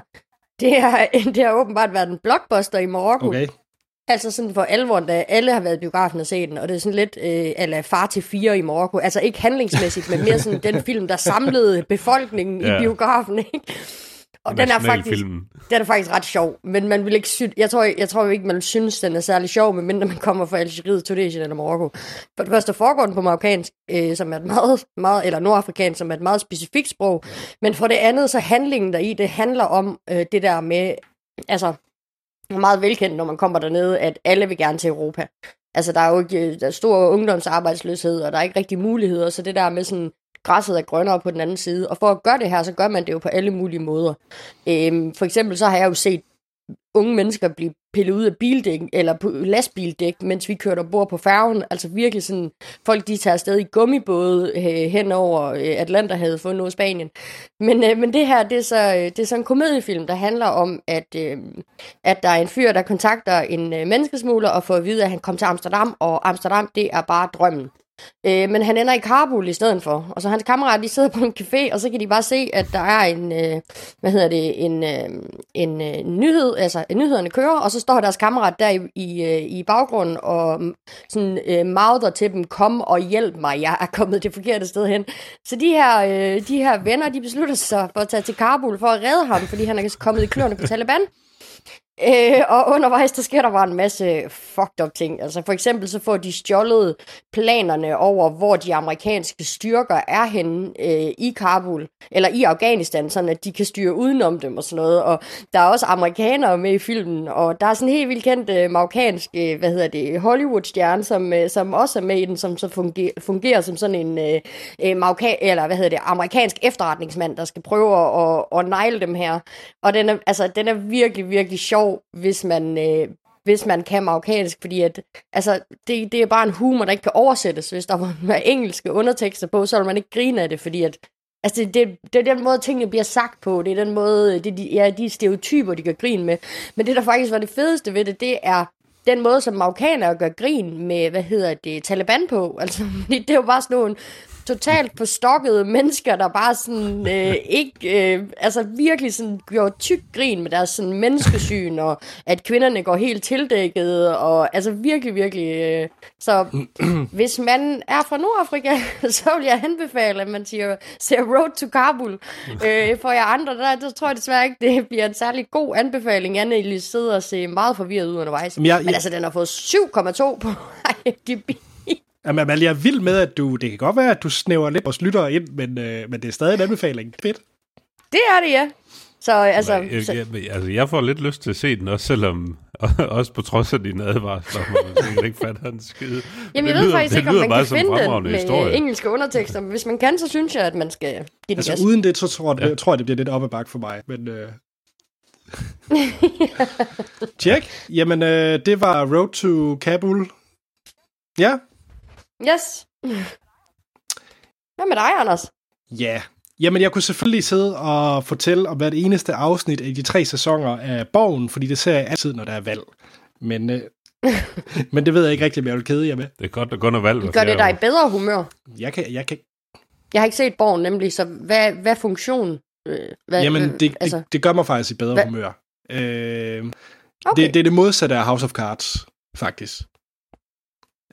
Speaker 2: Det, er, det har åbenbart været en blockbuster i Marokko.
Speaker 1: Okay.
Speaker 2: Altså sådan for alvor, da alle har været i biografen og set den, og det er sådan lidt øh, ala far til fire i Marokko. Altså ikke handlingsmæssigt, men mere sådan den film, der samlede befolkningen. Ja. i biografen, ikke? Og den er, faktisk, den er faktisk ret sjov, men man vil ikke sy- jeg tror, jeg tror ikke, man synes, den er særlig sjov, medmindre man kommer fra Algeriet, Tunesien eller Marokko. For det første foregår den på marokkansk, øh, som er et meget, meget, eller nordafrikansk, som er et meget specifikt sprog. Men for det andet, så handlingen der i, det handler om øh, det der med, altså, meget velkendt, når man kommer dernede, at alle vil gerne til Europa. Altså, der er jo ikke øh, der er stor ungdomsarbejdsløshed, og der er ikke rigtig muligheder, så det der med sådan, græsset er grønnere på den anden side. Og for at gøre det her, så gør man det jo på alle mulige måder. Øhm, for eksempel så har jeg jo set unge mennesker blive pillet ud af bildæk, eller på lastbildæk, mens vi kørte ombord på færgen. Altså virkelig sådan, folk de tager afsted i gummibåde øh, hen over øh, Atlanterhavet for noget Spanien. Men, øh, men det her, det er, så, øh, det er så en komediefilm, der handler om, at, øh, at der er en fyr, der kontakter en øh, menneskesmugler og får at vide, at han kom til Amsterdam, og Amsterdam, det er bare drømmen. Øh, men han ender i Kabul i stedet for. Og så hans kammerat, de sidder på en café, og så kan de bare se, at der er en, øh, hvad hedder det, en, øh, en øh, nyhed, altså nyhederne kører, og så står deres kammerat der i, i, øh, i baggrunden og mm, sådan øh, mauder til dem, kom og hjælp mig, jeg er kommet det forkerte sted hen. Så de her, øh, de her venner, de beslutter sig for at tage til Kabul for at redde ham, fordi han er kommet i kløerne på Taliban. Øh, og undervejs, der sker der bare en masse fucked up ting. Altså for eksempel så får de stjålet planerne over, hvor de amerikanske styrker er henne øh, i Kabul, eller i Afghanistan, sådan at de kan styre udenom dem og sådan noget. Og der er også amerikanere med i filmen, og der er sådan en helt vildt kendt øh, marokkansk, øh, hvad hedder det, Hollywood-stjerne, som, øh, som også er med i den, som så fungerer, fungerer som sådan en øh, øh, marokka- eller hvad hedder det, amerikansk efterretningsmand, der skal prøve at, at, at negle dem her. Og den er, altså, den er virkelig, virkelig sjov, hvis man, øh, hvis man kan marokkansk, fordi at, altså, det, det er bare en humor, der ikke kan oversættes. Hvis der var engelske undertekster på, så vil man ikke grine af det, fordi at, altså, det, det, det er den måde, tingene bliver sagt på. Det er den måde, det de, ja, de stereotyper, de kan grine med. Men det, der faktisk var det fedeste ved det, det er den måde, som marokkanere gør grin med, hvad hedder det, Taliban på. Altså, det, det er jo bare sådan nogle totalt forstokkede mennesker, der bare sådan øh, ikke, øh, altså virkelig sådan gjorde tyk grin med deres sådan menneskesyn, og at kvinderne går helt tildækket, og altså virkelig, virkelig, øh, så hvis man er fra Nordafrika, så vil jeg anbefale, at man siger, ser Road to Kabul. Øh, for jer andre, der, der tror jeg desværre ikke, det bliver en særlig god anbefaling. Anne lige sidder og ser meget forvirret ud undervejs.
Speaker 1: Jamen, jeg-
Speaker 2: Men altså, den har fået 7,2 på IMDb.
Speaker 1: Jamen, Amal, jeg er vild med, at du... Det kan godt være, at du snæver lidt vores lyttere ind, men, øh, men det er stadig en anbefaling. Fedt.
Speaker 2: Det er det, ja. Så altså,
Speaker 3: jeg,
Speaker 2: så,
Speaker 3: jeg, jeg, altså, jeg får lidt lyst til at se den, også selvom også på trods af dine advarsler, at man ikke fatter en skide. Men
Speaker 2: Jamen, jeg
Speaker 3: det
Speaker 2: ved
Speaker 3: lyder,
Speaker 2: faktisk ikke, om man kan finde den med
Speaker 3: historie.
Speaker 2: engelske undertekster, men hvis man kan, så synes jeg, at man skal give den
Speaker 1: Altså,
Speaker 2: gas.
Speaker 1: uden det, så tror jeg, ja. tror jeg, det bliver lidt op ad bakke for mig. Men, øh... Tjek. Jamen, øh, det var Road to Kabul. Ja,
Speaker 2: Yes. Hvad med dig, Anders?
Speaker 1: Ja, jamen jeg kunne selvfølgelig sidde og fortælle om hvert eneste afsnit af de tre sæsoner af Borgen, fordi det ser jeg altid, når der er valg. Men, øh, men det ved jeg ikke rigtigt, om jeg vil kede jer med.
Speaker 3: Det er godt, at Gunnar Valg var
Speaker 2: Gør det dig i bedre humør?
Speaker 1: Jeg kan, jeg kan,
Speaker 2: Jeg har ikke set Borgen nemlig, så hvad, hvad funktionen? Øh, Hvad,
Speaker 1: jamen,
Speaker 2: øh,
Speaker 1: det, det,
Speaker 2: altså,
Speaker 1: det gør mig faktisk i bedre
Speaker 2: Hvad-
Speaker 1: humør. Øh,
Speaker 2: okay,
Speaker 1: det, det er det modsatte af House of Cards, faktisk.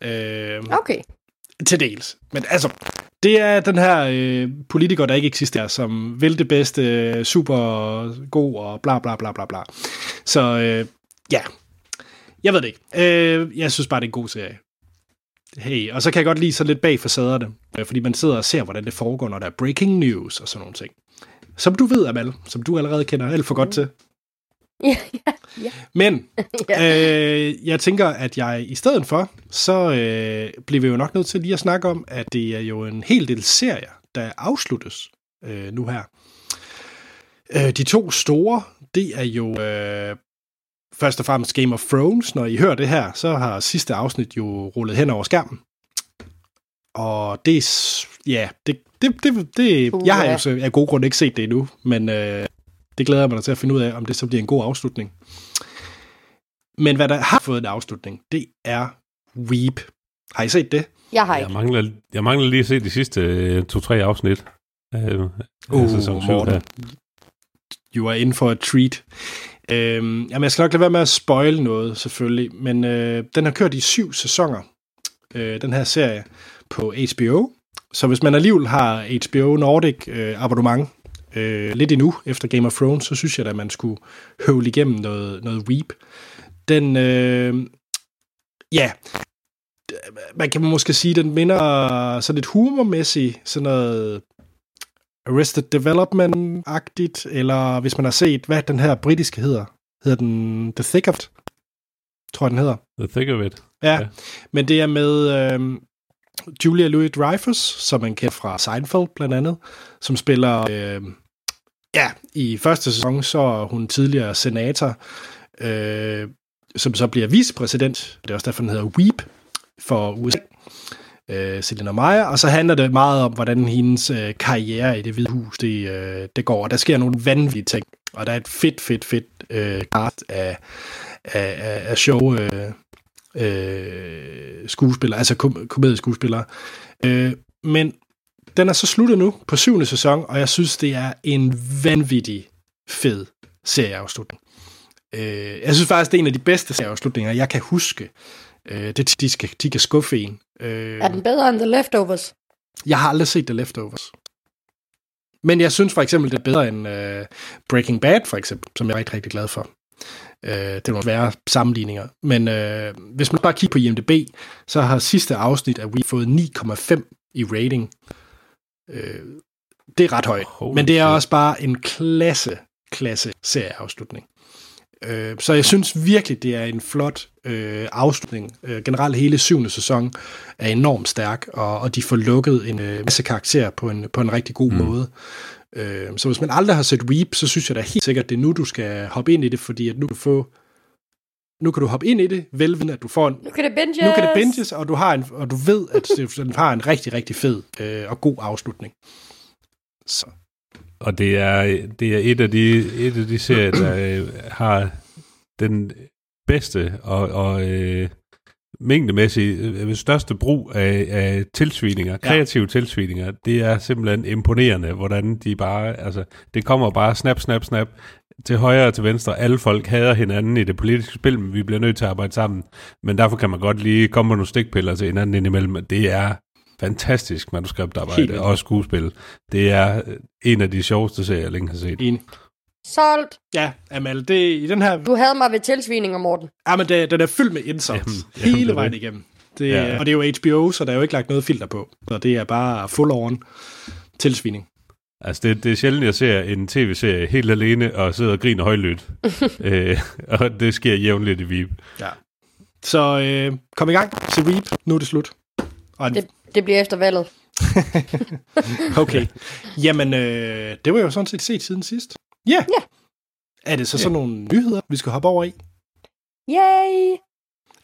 Speaker 1: Øh,
Speaker 2: okay.
Speaker 1: Til dels. Men altså, det er den her øh, politiker, der ikke eksisterer, som vil det bedste, øh, super god og bla bla bla bla bla. Så øh, ja, jeg ved det ikke. Øh, jeg synes bare, det er en god serie. Hey, og så kan jeg godt lide så lidt bag facaderne, øh, fordi man sidder og ser, hvordan det foregår, når der er breaking news og sådan nogle ting. Som du ved, Amal, som du allerede kender alt for godt til.
Speaker 2: Ja, ja, ja.
Speaker 1: Men øh, jeg tænker, at jeg i stedet for, så øh, bliver vi jo nok nødt til lige at snakke om, at det er jo en hel del serier, der afsluttes øh, nu her. Øh, de to store, det er jo øh, først og fremmest Game of Thrones. Når I hører det her, så har sidste afsnit jo rullet hen over skærmen. Og det er, ja, det, det, det, det jeg har jo så af gode grunde ikke set det endnu, men øh, det glæder jeg mig da til at finde ud af, om det så bliver en god afslutning. Men hvad der har fået en afslutning, det er Weep. Har I set det?
Speaker 2: Jeg har
Speaker 3: Jeg
Speaker 2: ikke.
Speaker 3: mangler, jeg mangler lige at se de sidste øh, to-tre afsnit af, af
Speaker 1: Uh,
Speaker 3: sæson 7
Speaker 1: Morten. You are in for a treat. Øhm, jamen, jeg skal nok lade være med at spoil noget, selvfølgelig, men øh, den har kørt i syv sæsoner, øh, den her serie, på HBO. Så hvis man alligevel har HBO Nordic øh, abonnement øh, lidt endnu efter Game of Thrones, så synes jeg at man skulle høvle igennem noget, noget Weep. Den, øh, ja, man kan måske sige, den minder sådan lidt humormæssigt, sådan noget Arrested Development-agtigt, eller hvis man har set, hvad den her britiske hedder. Hedder den The Thick of It? Tror jeg, den hedder.
Speaker 3: The Thick of It.
Speaker 1: Ja,
Speaker 3: Ja.
Speaker 1: ja. men det er med øh, Julia Louis-Dreyfus, som man kender fra Seinfeld blandt andet, som spiller, øh, ja, i første sæson, så er hun tidligere senator, øh, som så bliver vicepræsident, det er også derfor, den hedder Weep, for USA, øh, Selena Meyer, og så handler det meget om, hvordan hendes øh, karriere i det hvide hus, det, øh, det går, og der sker nogle vanvittige ting, og der er et fedt, fedt, fedt øh, cast af, af, af, af show, øh, øh, skuespillere, altså kom- komedieskuespillere. Øh, men den er så sluttet nu på syvende sæson, og jeg synes, det er en vanvittig fed serieafslutning. Øh, jeg synes faktisk, det er en af de bedste serieafslutninger, jeg kan huske. Øh, det de, skal, de kan skuffe en. Øh,
Speaker 2: Er den bedre end The Leftovers?
Speaker 1: jeg har aldrig set The Leftovers. Men jeg synes for eksempel, det er bedre end øh, Breaking Bad, for eksempel, som jeg er rigtig, rigtig glad for. Øh, det er nogle svære sammenligninger. Men øh, hvis man bare kigger på IMDb, så har sidste afsnit af We fået 9,5 i rating. Øh, det er ret højt.
Speaker 3: Holy
Speaker 1: Men det er også bare en klasse, klasse serieafslutning. Øh, så jeg synes virkelig, det er en flot øh, afslutning. Øh, generelt hele syvende sæson er enormt stærk, og, og de får lukket en øh, masse karakterer på en, på en rigtig god mm. måde. Øh, så hvis man aldrig har set Weep, så synes jeg da helt sikkert, det er nu, du skal hoppe ind i det, fordi at nu kan du få nu kan du hoppe ind i det, velvidende, at du får en,
Speaker 2: Nu kan det binges.
Speaker 1: nu kan det binges, og du, har en, og du ved, at det- den har en rigtig, rigtig fed øh, og god afslutning. Så.
Speaker 3: Og det er, det er et af de, et af de serier, der øh, har den bedste og, og øh, mængdemæssigt øh, største brug af, af tilsvininger, kreative ja. tilsvininger. Det er simpelthen imponerende, hvordan de bare, altså, det kommer bare snap, snap, snap til højre og til venstre. Alle folk hader hinanden i det politiske spil, men vi bliver nødt til at arbejde sammen. Men derfor kan man godt lige komme med nogle stikpiller til hinanden indimellem. Det er fantastisk manuskriptarbejde og skuespil. Det er øh, en af de sjoveste serier, jeg længe har set.
Speaker 1: Enig.
Speaker 2: Solgt.
Speaker 1: Ja, Amal, det, i den her
Speaker 2: Du havde mig ved tilsvininger, Morten.
Speaker 1: Ja, men det, den er fyldt med insults
Speaker 3: Jamen,
Speaker 1: jamen,
Speaker 3: jamen,
Speaker 1: hele
Speaker 3: er
Speaker 1: vejen
Speaker 3: det.
Speaker 1: igennem. Det,
Speaker 3: ja.
Speaker 1: Og det er jo HBO, så der er jo ikke lagt noget filter på. Så det er bare full on tilsvining.
Speaker 3: Altså, det, det er sjældent, jeg ser en tv-serie helt alene og sidder og griner højlydt. øh, og det sker jævnligt i Veep.
Speaker 1: Ja. Så øh, kom i gang til Reap. Nu er det slut. Og
Speaker 2: Det, det bliver efter valget.
Speaker 1: okay. Jamen, øh, det var jo sådan set set siden sidst. Ja. Yeah.
Speaker 2: Ja.
Speaker 1: Er det så sådan nogle nyheder, vi skal hoppe over i?
Speaker 2: Yay!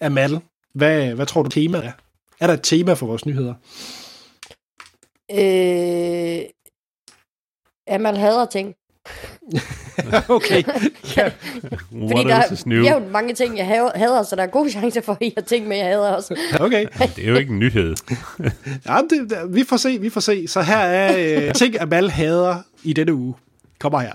Speaker 1: Amal, hvad, hvad tror du temaet er? Er der et tema for vores nyheder?
Speaker 2: Øh... Amal hader ting.
Speaker 1: okay. ja.
Speaker 2: Fordi
Speaker 3: What
Speaker 2: der
Speaker 3: else is new?
Speaker 2: er jo mange ting, jeg hader- hader, så der er gode chancer for, at I har ting med, jeg hader også.
Speaker 1: Okay.
Speaker 3: Det er jo ikke en nyhed.
Speaker 1: Ja, det, det, vi får se, vi får se. Så her er øh, ting, Amal hader i denne uge. Kommer her.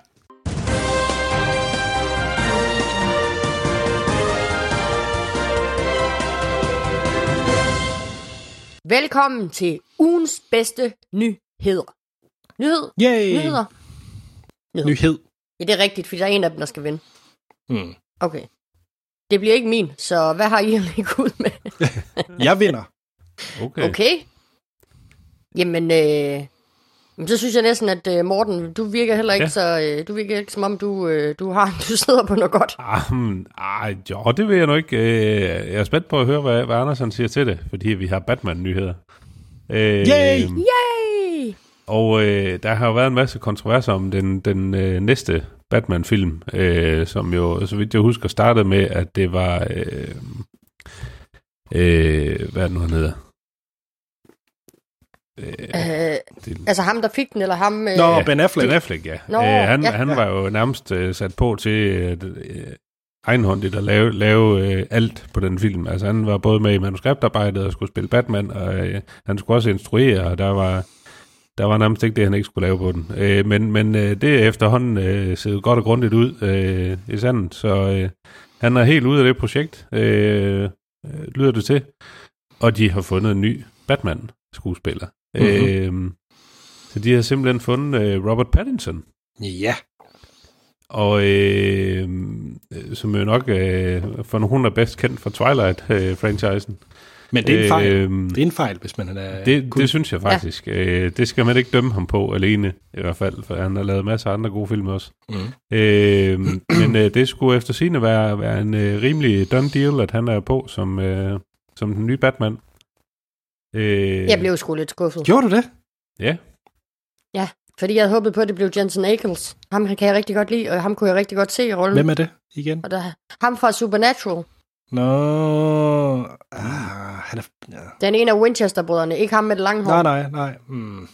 Speaker 2: Velkommen til ugens bedste nyheder. Nyhed?
Speaker 1: Yay!
Speaker 2: Nyheder?
Speaker 1: Nyhed.
Speaker 2: Ja, det er rigtigt, fordi der er en af dem, der skal vinde.
Speaker 1: Mm.
Speaker 2: Okay. Det bliver ikke min, så hvad har I at lægge ud med?
Speaker 1: Jeg vinder.
Speaker 3: Okay.
Speaker 2: Okay. Jamen, øh, Men så synes jeg næsten, at uh, Morten, du virker heller ikke
Speaker 3: Ja.
Speaker 2: så... Uh, du virker ikke som om, du, uh, du, har, du sidder på noget godt.
Speaker 3: Ah, hmm, ah, jo, det ved jeg nu ikke. Øh, Jeg er spændt på at høre, hvad, hvad Anders han siger til det, fordi vi har Batman-nyheder. Øh,
Speaker 1: Yay!
Speaker 2: Yay!
Speaker 3: Og øh, der har jo været en masse kontroverser om den, den øh, næste Batman-film, øh, som jo, så vidt jeg husker, startede med, at det var... Øh, øh, hvad er det nu, han hedder? Øh,
Speaker 2: Uh,
Speaker 3: det,
Speaker 2: altså ham, der fik den, eller ham... Uh,
Speaker 1: Nå, Ben Affleck.
Speaker 3: Ben Affleck, ja.
Speaker 2: Nå,
Speaker 3: øh, han,
Speaker 2: ja.
Speaker 3: han var jo nærmest øh, sat på til øh, øh, egenhåndigt at lave, lave øh, alt på den film. Altså han var både med i manuskriptarbejdet og skulle spille Batman, og øh, han skulle også instruere, og der var, der var nærmest ikke det, han ikke skulle lave på den. Øh, men men øh, det er efterhånden øh, set godt og grundigt ud øh, i sandet, så øh, han er helt ude af det projekt, øh, øh, lyder det til. Og de har fundet en ny Batman-skuespiller.
Speaker 1: Mhm.
Speaker 3: Øh, så de har simpelthen fundet øh, Robert Pattinson,
Speaker 1: Ja.
Speaker 3: og øh, øh, som jo nok øh, for nogen er bedst kendt fra Twilight-franchisen.
Speaker 1: Men det er en fejl.
Speaker 3: Øh,
Speaker 1: Det er en fejl, hvis man er...
Speaker 3: det, det synes jeg faktisk. Ja. Øh, det skal man ikke dømme ham på alene, i hvert fald, for han har lavet masser af andre gode film også.
Speaker 1: Mm.
Speaker 3: Øh, men øh, det skulle efter sigende være, være en øh, rimelig done deal, at han er på som, øh, som den nye Batman. Øh,
Speaker 2: Jeg blev sgu lidt skuffet.
Speaker 1: Gjorde du det?
Speaker 3: Ja,
Speaker 2: Fordi jeg havde håbet på, at det blev Jensen Ackles. Ham kan jeg rigtig godt lide, og ham kunne jeg rigtig godt se i rollen.
Speaker 1: Hvem er det igen?
Speaker 2: Og der, ham fra Supernatural.
Speaker 1: Nå... Ah, han er... Ja.
Speaker 2: Den ene af Winchester-brødrene. Ikke ham med det lange hår.
Speaker 1: Nej, nej, nej. Mm.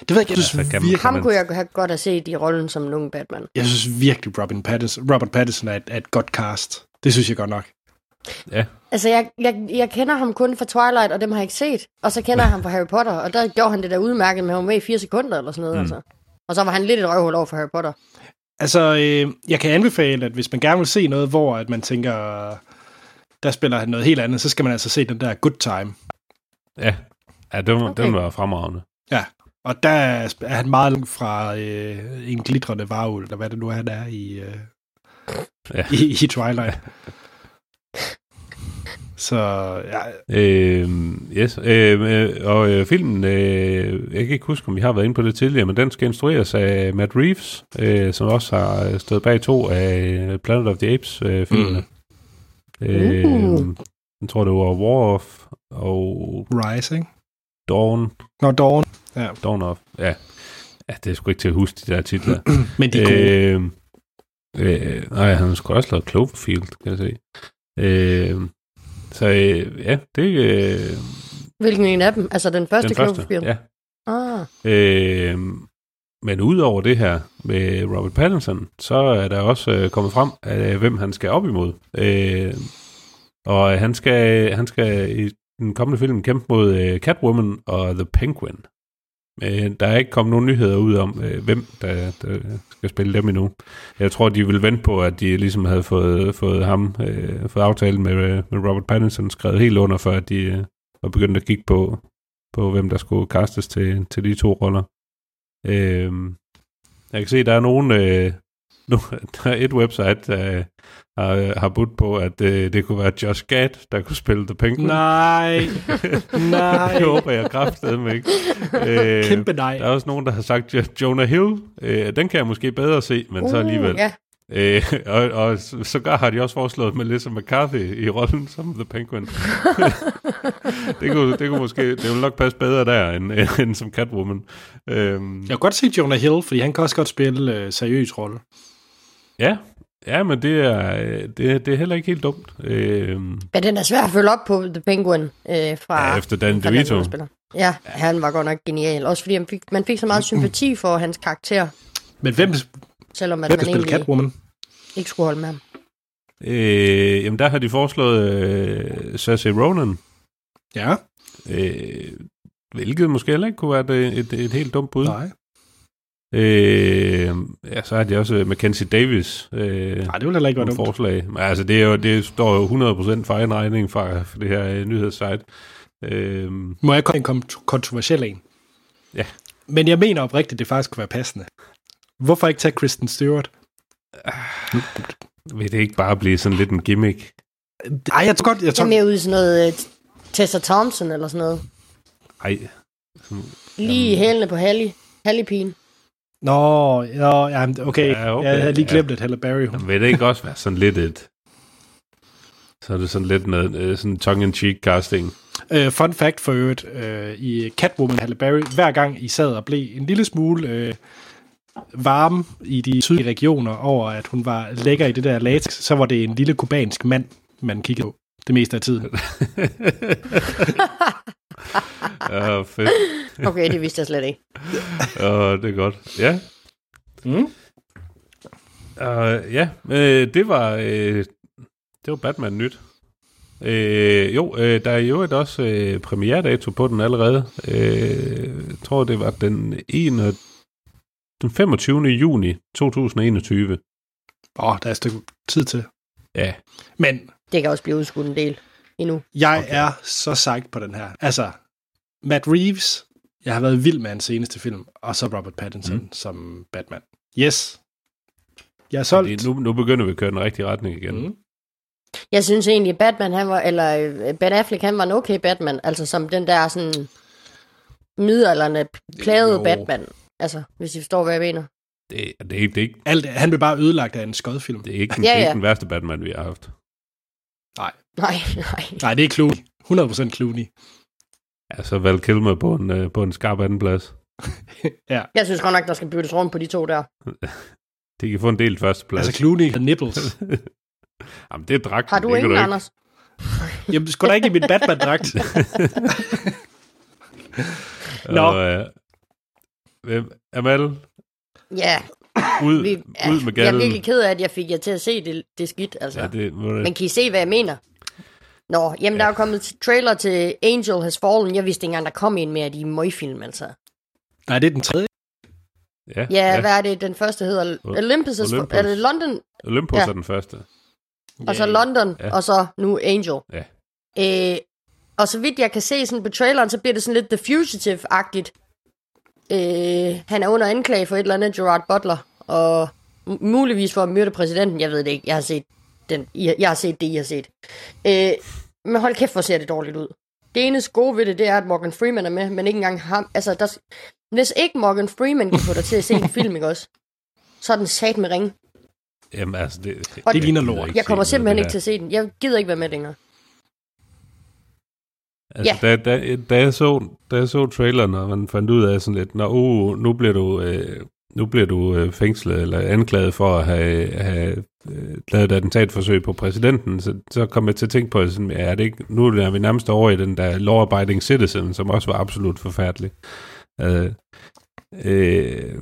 Speaker 1: Det ved jeg ikke. Jeg synes, virkelig,
Speaker 2: Ham kunne jeg have godt have set i rollen som en ung Batman.
Speaker 1: jeg synes virkelig, Robin Pattinson, Robert Pattinson er et, er et godt cast. Det synes jeg godt nok.
Speaker 3: ja.
Speaker 2: Altså, jeg, jeg, jeg kender ham kun fra Twilight, og dem har jeg ikke set. Og så kender jeg ham fra Harry Potter, og der gjorde han det der udmærket med, at han var med i fire sekunder eller sådan noget. Mm. Altså. Og så var han lidt et røvhul over for Harry Potter.
Speaker 1: Altså, øh, jeg kan anbefale, at hvis man gerne vil se noget, hvor at man tænker, der spiller han noget helt andet, så skal man altså se den der Good Time.
Speaker 3: Ja, ja den, okay. Den var fremragende.
Speaker 1: Ja, og der er han meget langt fra øh, en glitrende varulv, eller hvad det nu er, han er i, øh,
Speaker 3: Ja.
Speaker 1: i, i Twilight. Så ja,
Speaker 3: Øh, yes, øh, øh, og øh, filmen, øh, jeg kan ikke huske, om vi har været inde på det tidligere, men den skal instrueres af Matt Reeves, øh, som også har øh, stået bag to af Planet of the Apes øh, filmene. Mm. Øh. Jeg tror, det var War of og
Speaker 1: Rise, ikke?
Speaker 3: Dawn,
Speaker 1: Nå, Dawn.
Speaker 3: Dawn of, ja. Ja, det er sgu ikke til at huske, de der titler.
Speaker 1: Men de er gode.
Speaker 3: Øh, øh, nej, han har sgu også lavet Cloverfield, kan jeg se. Øh, så øh, ja, det er øh,
Speaker 2: Hvilken en af dem? Altså den første
Speaker 3: den første.
Speaker 2: Cloverfield?
Speaker 3: Ja.
Speaker 2: Ah,
Speaker 3: Øh, men udover det her med Robert Pattinson, så er der også øh, kommet frem, øh, hvem han skal op imod. Øh, og han skal, han skal i den kommende film kæmpe mod øh, Catwoman og The Penguin. Men øh, der er ikke kommet nogen nyheder ud om, øh, hvem der, der skal spille dem endnu. Jeg tror, de vil vente på, at de ligesom havde fået, fået ham, øh, fået aftalen med, øh, med Robert Pattinson skrevet helt under, før de øh, var begyndt at kigge på, på hvem der skulle castes til, til de to roller. Øh, jeg kan se, der er nogen, øh, nu, der er et website, der har, har budt på, at øh, det kunne være Josh Gad, der kunne spille The Penguin.
Speaker 1: Nej, nej.
Speaker 3: det håber jeg kraftedeme ikke. Øh,
Speaker 1: Kæmpe nej.
Speaker 3: der er også nogen, der har sagt Jo- Jonah Hill. Øh, den kan jeg måske bedre se, men så alligevel.
Speaker 2: Uh, ja.
Speaker 3: Øh, og, og sågar har de også foreslået Melissa McCarthy i rollen som The Penguin. det, kunne, det kunne måske, det ville nok passe bedre der, end, end som Catwoman. Øhm,
Speaker 1: Jeg kan godt se Jonah Hill, fordi han kan også godt spille øh, seriøs rolle.
Speaker 3: ja, ja, men det er, øh, det, det er heller ikke helt dumt. Øhm,
Speaker 2: Men den er svær at følge op på, The Penguin, øh, fra...
Speaker 3: ja, efter Dan DeVito.
Speaker 2: Ja, han var godt nok genial. Også fordi man fik, man fik så meget sympati for hans karakter,
Speaker 1: Men hvem,
Speaker 2: selvom at
Speaker 1: hvem
Speaker 2: man
Speaker 1: kan spille
Speaker 2: egentlig
Speaker 1: Catwoman?
Speaker 2: Ikke skulle holde med ham.
Speaker 3: Øh, jamen, der har de foreslået øh, Saoirse Ronan,
Speaker 1: Ja,
Speaker 3: øh, hvilket måske heller ikke kunne være et, et, et helt dumt bud.
Speaker 1: nej.
Speaker 3: Øh, ja, så har de også Mackenzie Davis. Øh,
Speaker 1: Nej, det vil heller ikke være dumt.
Speaker 3: forslag. Men altså, det, er jo, det står jo 100% for egen regning fra, fra det her øh, nyhedssite. Øh,
Speaker 1: Må jeg komme en kontroversiel en?
Speaker 3: Ja.
Speaker 1: Men jeg mener oprigtigt, det faktisk kunne være passende. Hvorfor ikke tage Kristen Stewart?
Speaker 3: vil det ikke bare blive sådan lidt en gimmick?
Speaker 1: Ej, jeg tror godt, jeg tror,
Speaker 2: er mere ude i sådan noget uh, Tessa Thompson eller sådan noget.
Speaker 3: Ej,
Speaker 2: Lige i hælene på Hallie. Hallipin.
Speaker 1: Nå, nå ja, okay.
Speaker 3: Ja, okay,
Speaker 1: Jeg havde lige
Speaker 3: ja.
Speaker 1: glemt, at Halle Berry... hun-
Speaker 3: Jamen, vil det ikke også være sådan lidt et... Så er det sådan lidt noget, øh, sådan tongue-in-cheek casting.
Speaker 1: Uh, fun fact for øvrigt, uh, i Catwoman Halle Berry, hver gang I sad og blev en lille smule uh, varme i de sydlige regioner over, at hun var lækker i det der latex, så var det en lille kubansk mand, man kiggede på det meste af tiden.
Speaker 3: Ja, fedt.
Speaker 2: Okay, det vidste jeg slet ikke.
Speaker 3: Ja, det er godt. Ja,
Speaker 1: Mm.
Speaker 3: uh, ja øh, det var øh, det var Batman nyt. Øh, jo, øh, der er jo et også øh, premieredato på den allerede. Øh, jeg tror, det var den, 1, den 25. juni 2021.
Speaker 1: Åh, oh, der er et stykke tid til.
Speaker 3: Ja,
Speaker 1: Men
Speaker 2: Det kan også blive udskudt en del endnu.
Speaker 1: jeg okay. er så psyched på den her. Altså, Matt Reeves, jeg har været vild med hans seneste film, og så Robert Pattinson mm. som Batman. Yes. Jeg er solgt.
Speaker 3: det, nu, nu begynder vi at køre den rigtige retning igen.
Speaker 1: Mm.
Speaker 2: Jeg synes egentlig, Batman, han var, eller øh, Ben Affleck, han var en okay Batman. Altså som den der sådan midalderne plagede. Batman. Altså, hvis I forstår, hvad jeg mener.
Speaker 3: Det, det, er ikke, det, er ikke,
Speaker 1: Alt, han blev bare ødelagt af en skodfilm.
Speaker 3: det er ikke, den,
Speaker 2: Ja,
Speaker 3: det er
Speaker 2: ja.
Speaker 3: ikke den værste Batman, vi har haft.
Speaker 2: Nej, nej.
Speaker 1: Nej, det er Clooney. 100% Clooney.
Speaker 3: Ja, så Val Kilmer på en, øh, på en skarp anden plads.
Speaker 2: Jeg synes godt nok, der skal byttes rundt på de to der.
Speaker 3: De kan få en del første plads.
Speaker 1: Altså Clooney havde nipples.
Speaker 3: Jamen, det er dragt.
Speaker 2: Har du
Speaker 3: det
Speaker 2: ingen,
Speaker 3: ikke.
Speaker 2: Anders?
Speaker 1: Jamen, sgu da ikke i min Batman-dragt. Nå.
Speaker 3: Og, øh, hvem- Amal,
Speaker 2: Ja,
Speaker 3: ud,
Speaker 2: vi,
Speaker 3: ud med
Speaker 2: jeg er
Speaker 3: gallen.
Speaker 2: virkelig ked af, at jeg fik jer til at se det, det skidt. Altså.
Speaker 3: Ja, det, må det,
Speaker 2: Men kan I se, hvad jeg mener? Nå, jamen ja. der er jo kommet trailer til Angel Has Fallen. Jeg vidste ikke engang, der kom en mere af de møgfilm, altså.
Speaker 1: Nej, det er den tredje.
Speaker 3: ja,
Speaker 2: Ja,
Speaker 3: ja.
Speaker 2: ja, hvad er det, den første hedder? Olympus,
Speaker 3: Olympus.
Speaker 2: Er det London,
Speaker 3: Olympus
Speaker 2: Ja.
Speaker 3: er den første.
Speaker 2: og så London,
Speaker 3: Ja.
Speaker 2: og så nu Angel.
Speaker 3: Ja.
Speaker 2: Øh, og så vidt jeg kan se sådan på traileren, så bliver det sådan lidt The Fugitive-agtigt. Øh, han er under anklage for et eller andet Gerard Butler, og muligvis for at myrde præsidenten. Jeg ved det ikke. Jeg har set, den, I, jeg har set det, I har set. Øh, men hold kæft, hvor ser det dårligt ud. Det eneste gode ved det, det er, at Morgan Freeman er med, men ikke engang ham. Altså, der, hvis ikke Morgan Freeman kan få dig til at se en film, ikke også? Så er den sat med ring.
Speaker 3: Jamen, altså, det,
Speaker 2: Og
Speaker 1: det ligner lort.
Speaker 3: ikke
Speaker 2: Jeg kommer simpelthen
Speaker 3: det
Speaker 2: ikke til at se den. Jeg gider ikke være med længere.
Speaker 3: Altså, da, da, da, jeg så, da jeg så traileren, og man fandt ud af sådan lidt, Nå, uh, nu bliver du, øh, nu bliver du øh, fængslet eller anklaget for at have, have øh, lavet et attentatforsøg på præsidenten, så, så kom jeg til at tænke på, sådan, er det ikke, nu er vi nærmest over i den der law-abiding citizen, som også var absolut forfærdelig. Øh, øh,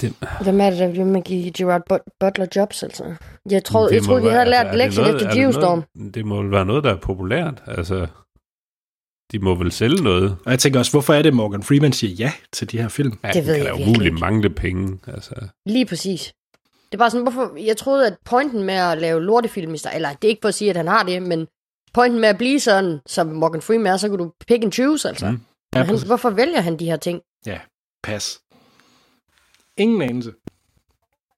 Speaker 3: det,
Speaker 2: Hvem er det, der vil man give Gerard But- Butler jobs, altså? Jeg
Speaker 3: det
Speaker 2: jeg troede vi havde lært
Speaker 3: er det
Speaker 2: lektionen
Speaker 3: noget-
Speaker 2: efter
Speaker 3: er det
Speaker 2: Geostorm.
Speaker 3: noget- Det må vel være noget, der er populært. Altså, de må vel sælge noget.
Speaker 1: Og jeg tænker også, hvorfor er det, Morgan Freeman siger ja til de her film?
Speaker 3: Ja,
Speaker 2: Det ved
Speaker 3: kan
Speaker 2: jeg
Speaker 3: da umuligt mangle penge. Altså,
Speaker 2: Lige præcis. Det er bare sådan, hvorfor... Jeg troede, at pointen med at lave lortefilm, eller det er ikke for at sige, at han har det, men pointen med at blive sådan, som Morgan Freeman er, så kan du pick and choose, altså.
Speaker 3: Mm.
Speaker 1: Ja,
Speaker 2: han, hvorfor vælger han de her ting?
Speaker 1: Pas. Ingen anelse.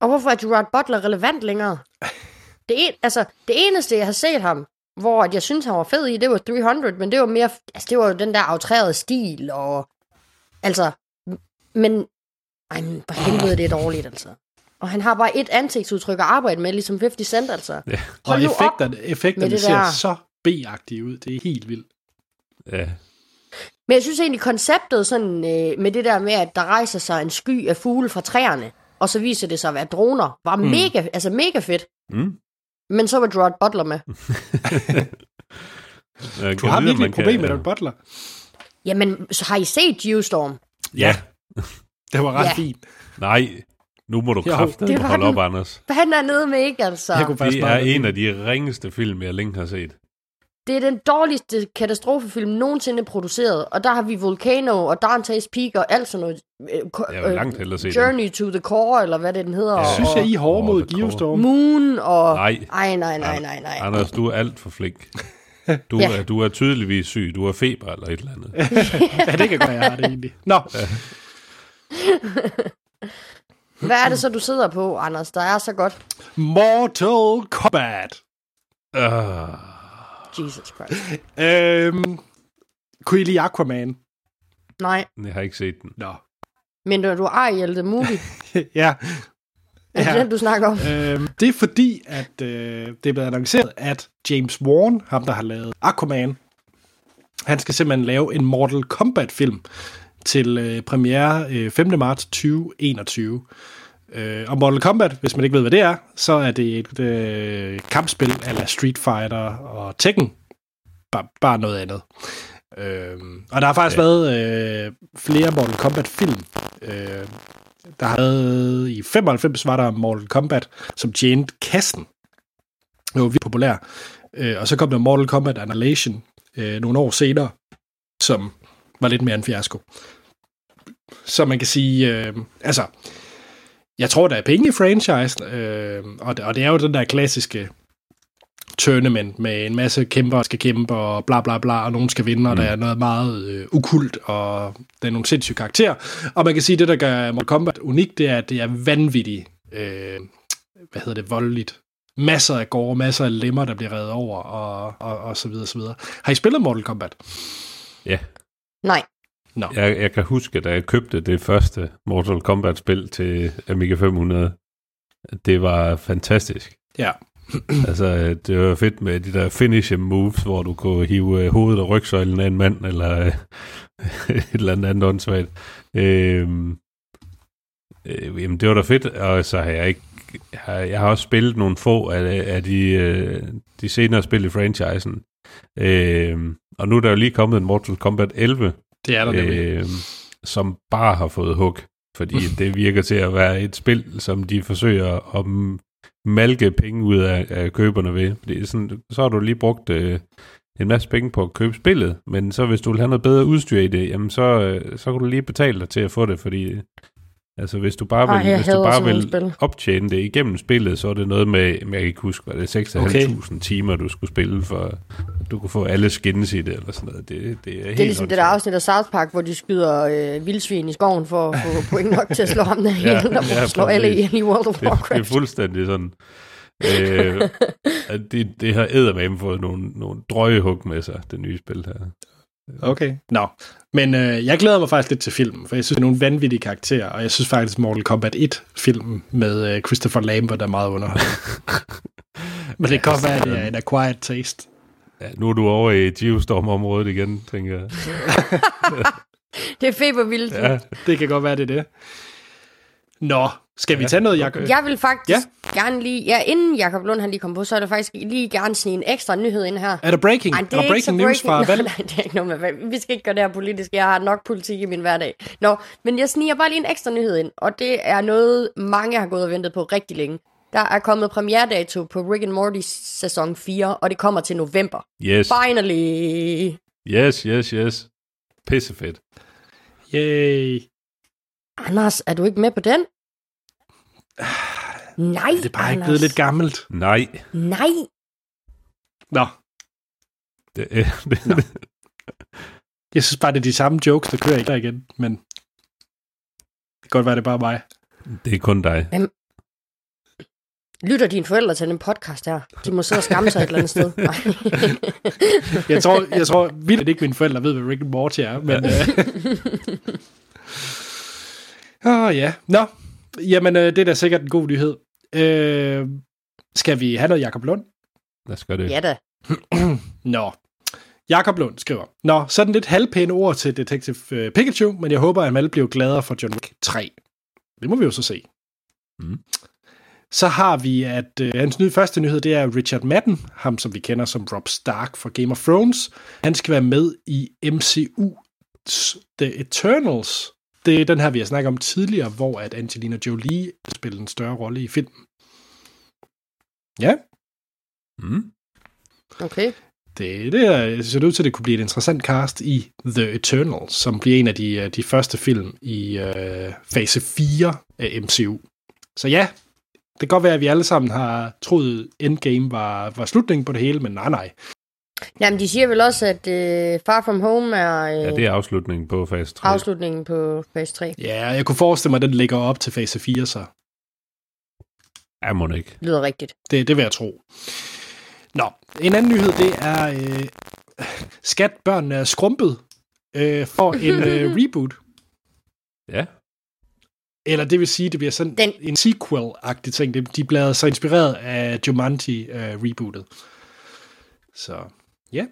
Speaker 2: Og hvorfor er Gerard Butler relevant længere? Det, en, altså, det eneste, jeg har set ham, hvor at jeg synes, han var fed i, det var 300, men det var mere, altså, det var jo den der outrerede stil, og altså, men, ej, men for helvede, det er dårligt, altså. Og han har bare et ansigtsudtryk at arbejde med, ligesom 50 Cent, altså.
Speaker 3: Ja.
Speaker 2: Hold
Speaker 1: og effekterne, effekterne ser
Speaker 2: der.
Speaker 1: så B-agtige ud. Det er helt vildt.
Speaker 3: ja.
Speaker 2: Men jeg synes egentlig, konceptet sådan, øh, med det der med, at der rejser sig en sky af fugle fra træerne, og så viser det sig at være droner, var mm. mega, altså mega fedt.
Speaker 3: Mm.
Speaker 2: Men så var Gerard Butler med.
Speaker 3: Jeg
Speaker 1: Du har virkelig et problem med den Butler.
Speaker 2: Jamen, så har I set Geostorm?
Speaker 3: Ja.
Speaker 1: Det var ret
Speaker 2: Ja.
Speaker 1: fint.
Speaker 3: Nej, nu må du kraftigt holde
Speaker 2: den.
Speaker 3: op, Anders.
Speaker 2: Hvad han er nede med, ikke altså?
Speaker 3: Det er en af de ringeste film, jeg længe har set.
Speaker 2: Det er den dårligste katastrofefilm nogensinde produceret, og der har vi Volcano og Dante's Peak og alt sådan noget. øh,
Speaker 3: Jeg vil langt hellere se den.
Speaker 2: Journey to the Core, eller hvad det den hedder.
Speaker 3: Ja.
Speaker 2: og,
Speaker 1: Synes jeg, I er hårde mod. Geostorm?
Speaker 2: Moon og...
Speaker 3: Nej.
Speaker 2: Ej, nej, nej, nej, nej.
Speaker 3: Anders, du er alt for flink. Du,
Speaker 2: Ja.
Speaker 3: er, du er tydeligvis syg. Du har feber eller et eller andet.
Speaker 1: ja, det kan godt, jeg har det egentlig. Nå,
Speaker 2: Hvad er det så, du sidder på, Anders, der er så godt?
Speaker 1: Mortal Kombat.
Speaker 3: Uh,
Speaker 2: Jesus Christ.
Speaker 1: Øhm, kunne I lide Aquaman?
Speaker 2: Nej.
Speaker 3: jeg har ikke set den.
Speaker 1: Nå.
Speaker 2: Men når du Ariel the Movie,
Speaker 1: ja.
Speaker 2: er det den, du snakker om?
Speaker 1: Øh, det er fordi, at øh, det er blevet annonceret, at James Wan, ham der har lavet Aquaman, han skal simpelthen lave en Mortal Kombat-film til øh, premiere øh, 5. marts 2021. Øh, og Mortal Kombat, hvis man ikke ved, hvad det er, så er det et øh, kampspil ala Street Fighter og Tekken. Bare, bare noget andet. Øh, og der har faktisk ja. været øh, flere Mortal Kombat-film. Øh, der havde i 95 var der Mortal Kombat, som tjente kassen. Det var virkelig populær. Øh, og så kom der Mortal Kombat Annihilation øh, nogle år senere, som var lidt mere en fiasko. Så man kan sige, øh, altså, jeg tror, der er penge i franchise, øh, og, det, og det er jo den der klassiske tournament med en masse kæmper, der skal kæmpe, og bla bla bla, og nogen skal vinde, og mm. der er noget meget øh, ukult, og der er nogle sindssyge karakterer. Og man kan sige, at det, der gør Mortal Kombat unikt, det er, at det er vanvittigt, øh, hvad hedder det, voldeligt. Masser af gårde, masser af lemmer, der bliver reddet over, og, og, og så videre, så videre. Har I spillet Mortal Kombat?
Speaker 3: Ja.
Speaker 2: Nej.
Speaker 1: Nå.
Speaker 3: Jeg, jeg kan huske, da jeg købte det første Mortal Kombat-spil til Amiga 500, det var fantastisk.
Speaker 1: Ja.
Speaker 3: altså, det var fedt med de der finishing moves, hvor du kunne hive øh, hovedet og rygsøjlen af en mand, eller øh, et eller andet andet åndssvagt. Øhm, øh, jamen, det var da fedt, og så har jeg ikke jeg har, jeg har også spillet nogle få af, af de, øh, de senere spil i franchisen. Øhm, og nu er der jo lige kommet en Mortal Kombat 11,
Speaker 1: Det er der nemlig.
Speaker 3: øh, som bare har fået hug, fordi det virker til at være et spil, som de forsøger at malke penge ud af, af køberne ved. Fordi sådan, så har du lige brugt øh, en masse penge på at købe spillet, men så hvis du vil have noget bedre udstyr i det, jamen så, øh, så kan du lige betale dig til at få det, fordi altså hvis du bare
Speaker 2: Ej,
Speaker 3: vil,
Speaker 2: jeg
Speaker 3: hvis du bare vil
Speaker 2: spil.
Speaker 3: optjene det igennem spillet, så er det noget med, med jeg kan ikke huske, hvad det er 6.500 okay. timer, du skulle spille for, at du kunne få alle skins i det, eller sådan noget. Det, det er, helt
Speaker 2: Det er ligesom det der afsnit af South Park, hvor de skyder øh, vildsvin i skoven for at få point nok til at slå ham der
Speaker 3: Ja,
Speaker 2: hele, og
Speaker 3: ja,
Speaker 2: slå alle ihjel i World of
Speaker 3: det, det er
Speaker 2: Warcraft.
Speaker 3: fuldstændig sådan. øh, det, det har eddermame fået nogle, nogle drøje hug med sig, det nye spil her.
Speaker 1: Okay. Nå. Men øh, jeg glæder mig faktisk lidt til filmen, for jeg synes, det er nogle vanvittige karakterer, og jeg synes faktisk, Mortal Kombat 1-filmen med øh, Christopher Lambert er meget underholdende. Men det kan godt være, at det er en acquired taste.
Speaker 3: Ja, nu er du over i Geostorm-området igen, tænker jeg.
Speaker 2: Det er febervildt.
Speaker 3: Ja,
Speaker 1: Det kan godt være, det er det. Nå, skal vi
Speaker 3: Ja,
Speaker 1: tage noget, Jacob?
Speaker 2: Jeg vil faktisk ja. gerne lige, ja, inden Jacob Lund han lige kom på, så er der faktisk lige gerne snige en ekstra nyhed ind her.
Speaker 1: Er der breaking?
Speaker 2: Ej,
Speaker 1: er der breaking news fra valg?
Speaker 2: nej, det er ikke noget med valg. Vi skal ikke gøre det her politisk. Jeg har nok politik i min hverdag. Nå, men jeg sniger bare lige en ekstra nyhed ind, og det er noget, mange har gået og ventet på rigtig længe. Der er kommet premieredato på Rick and Morty sæson 4, og det kommer til november.
Speaker 3: yes,
Speaker 2: Finally!
Speaker 3: yes, yes, yes. Pissefedt.
Speaker 1: Yay.
Speaker 2: Anders, er du ikke med på den? Nej,
Speaker 1: Det er bare ikke
Speaker 2: Anders.
Speaker 1: blevet lidt gammelt.
Speaker 3: Nej,
Speaker 2: Nej,
Speaker 1: Nå,
Speaker 3: det, øh, det,
Speaker 1: Nå. jeg synes bare, det er de samme jokes, der kører ikke igen, men det kan godt være, det er bare mig.
Speaker 3: det er kun dig.
Speaker 2: lytter dine forældre til den podcast her? De må sidde og skamme sig et eller andet sted. Nej.
Speaker 1: Jeg tror, jeg tror vildt ikke, mine forældre ved, hvad Rick and Morty er, men... Øh... Åh, ja. Nå, jamen, øh, det er da sikkert en god nyhed. Øh, skal vi have noget Jakob Lund?
Speaker 3: Lad os gøre det.
Speaker 2: ja da.
Speaker 1: Nå. Jakob Lund skriver, Nå, sådan lidt halvpæne ord til Detective øh, Pikachu, men jeg håber, at alle bliver gladere for John Wick 3. Det må vi jo så se.
Speaker 3: Mm.
Speaker 1: Så har vi, at øh, hans nye første nyhed, det er Richard Madden, ham som vi kender som Rob Stark fra Game of Thrones. Han skal være med i MCU's The Eternals. Det er den her, vi har snakket om tidligere, hvor at Angelina Jolie spiller en større rolle i filmen. Ja,
Speaker 3: Mm.
Speaker 2: Okay.
Speaker 1: det, det er, ser det ud til, at det kunne blive et interessant cast i The Eternals, som bliver en af de, øh, de første film i øh, fase 4 af MCU. Så ja, det kan godt være, at vi alle sammen har troet, Endgame var, var slutningen på det hele, men nej, nej.
Speaker 2: Jamen, de siger vel også, at øh, Far From Home er, øh,
Speaker 3: Ja, det er afslutningen på fase 3.
Speaker 2: afslutningen på fase 3.
Speaker 1: Ja, jeg kunne forestille mig, at den ligger op til fase 4, så
Speaker 3: Ja, må det ikke.
Speaker 2: Lyder rigtigt.
Speaker 1: det, det vil jeg tro. Nå, en anden nyhed, det er, øh, skat børnene er skrumpet øh, for en øh, reboot.
Speaker 3: Ja.
Speaker 1: Eller det vil sige, det bliver sådan
Speaker 2: Den-
Speaker 1: en sequel-agtig ting. De bliver så inspireret af Jumanji-rebootet. så ja,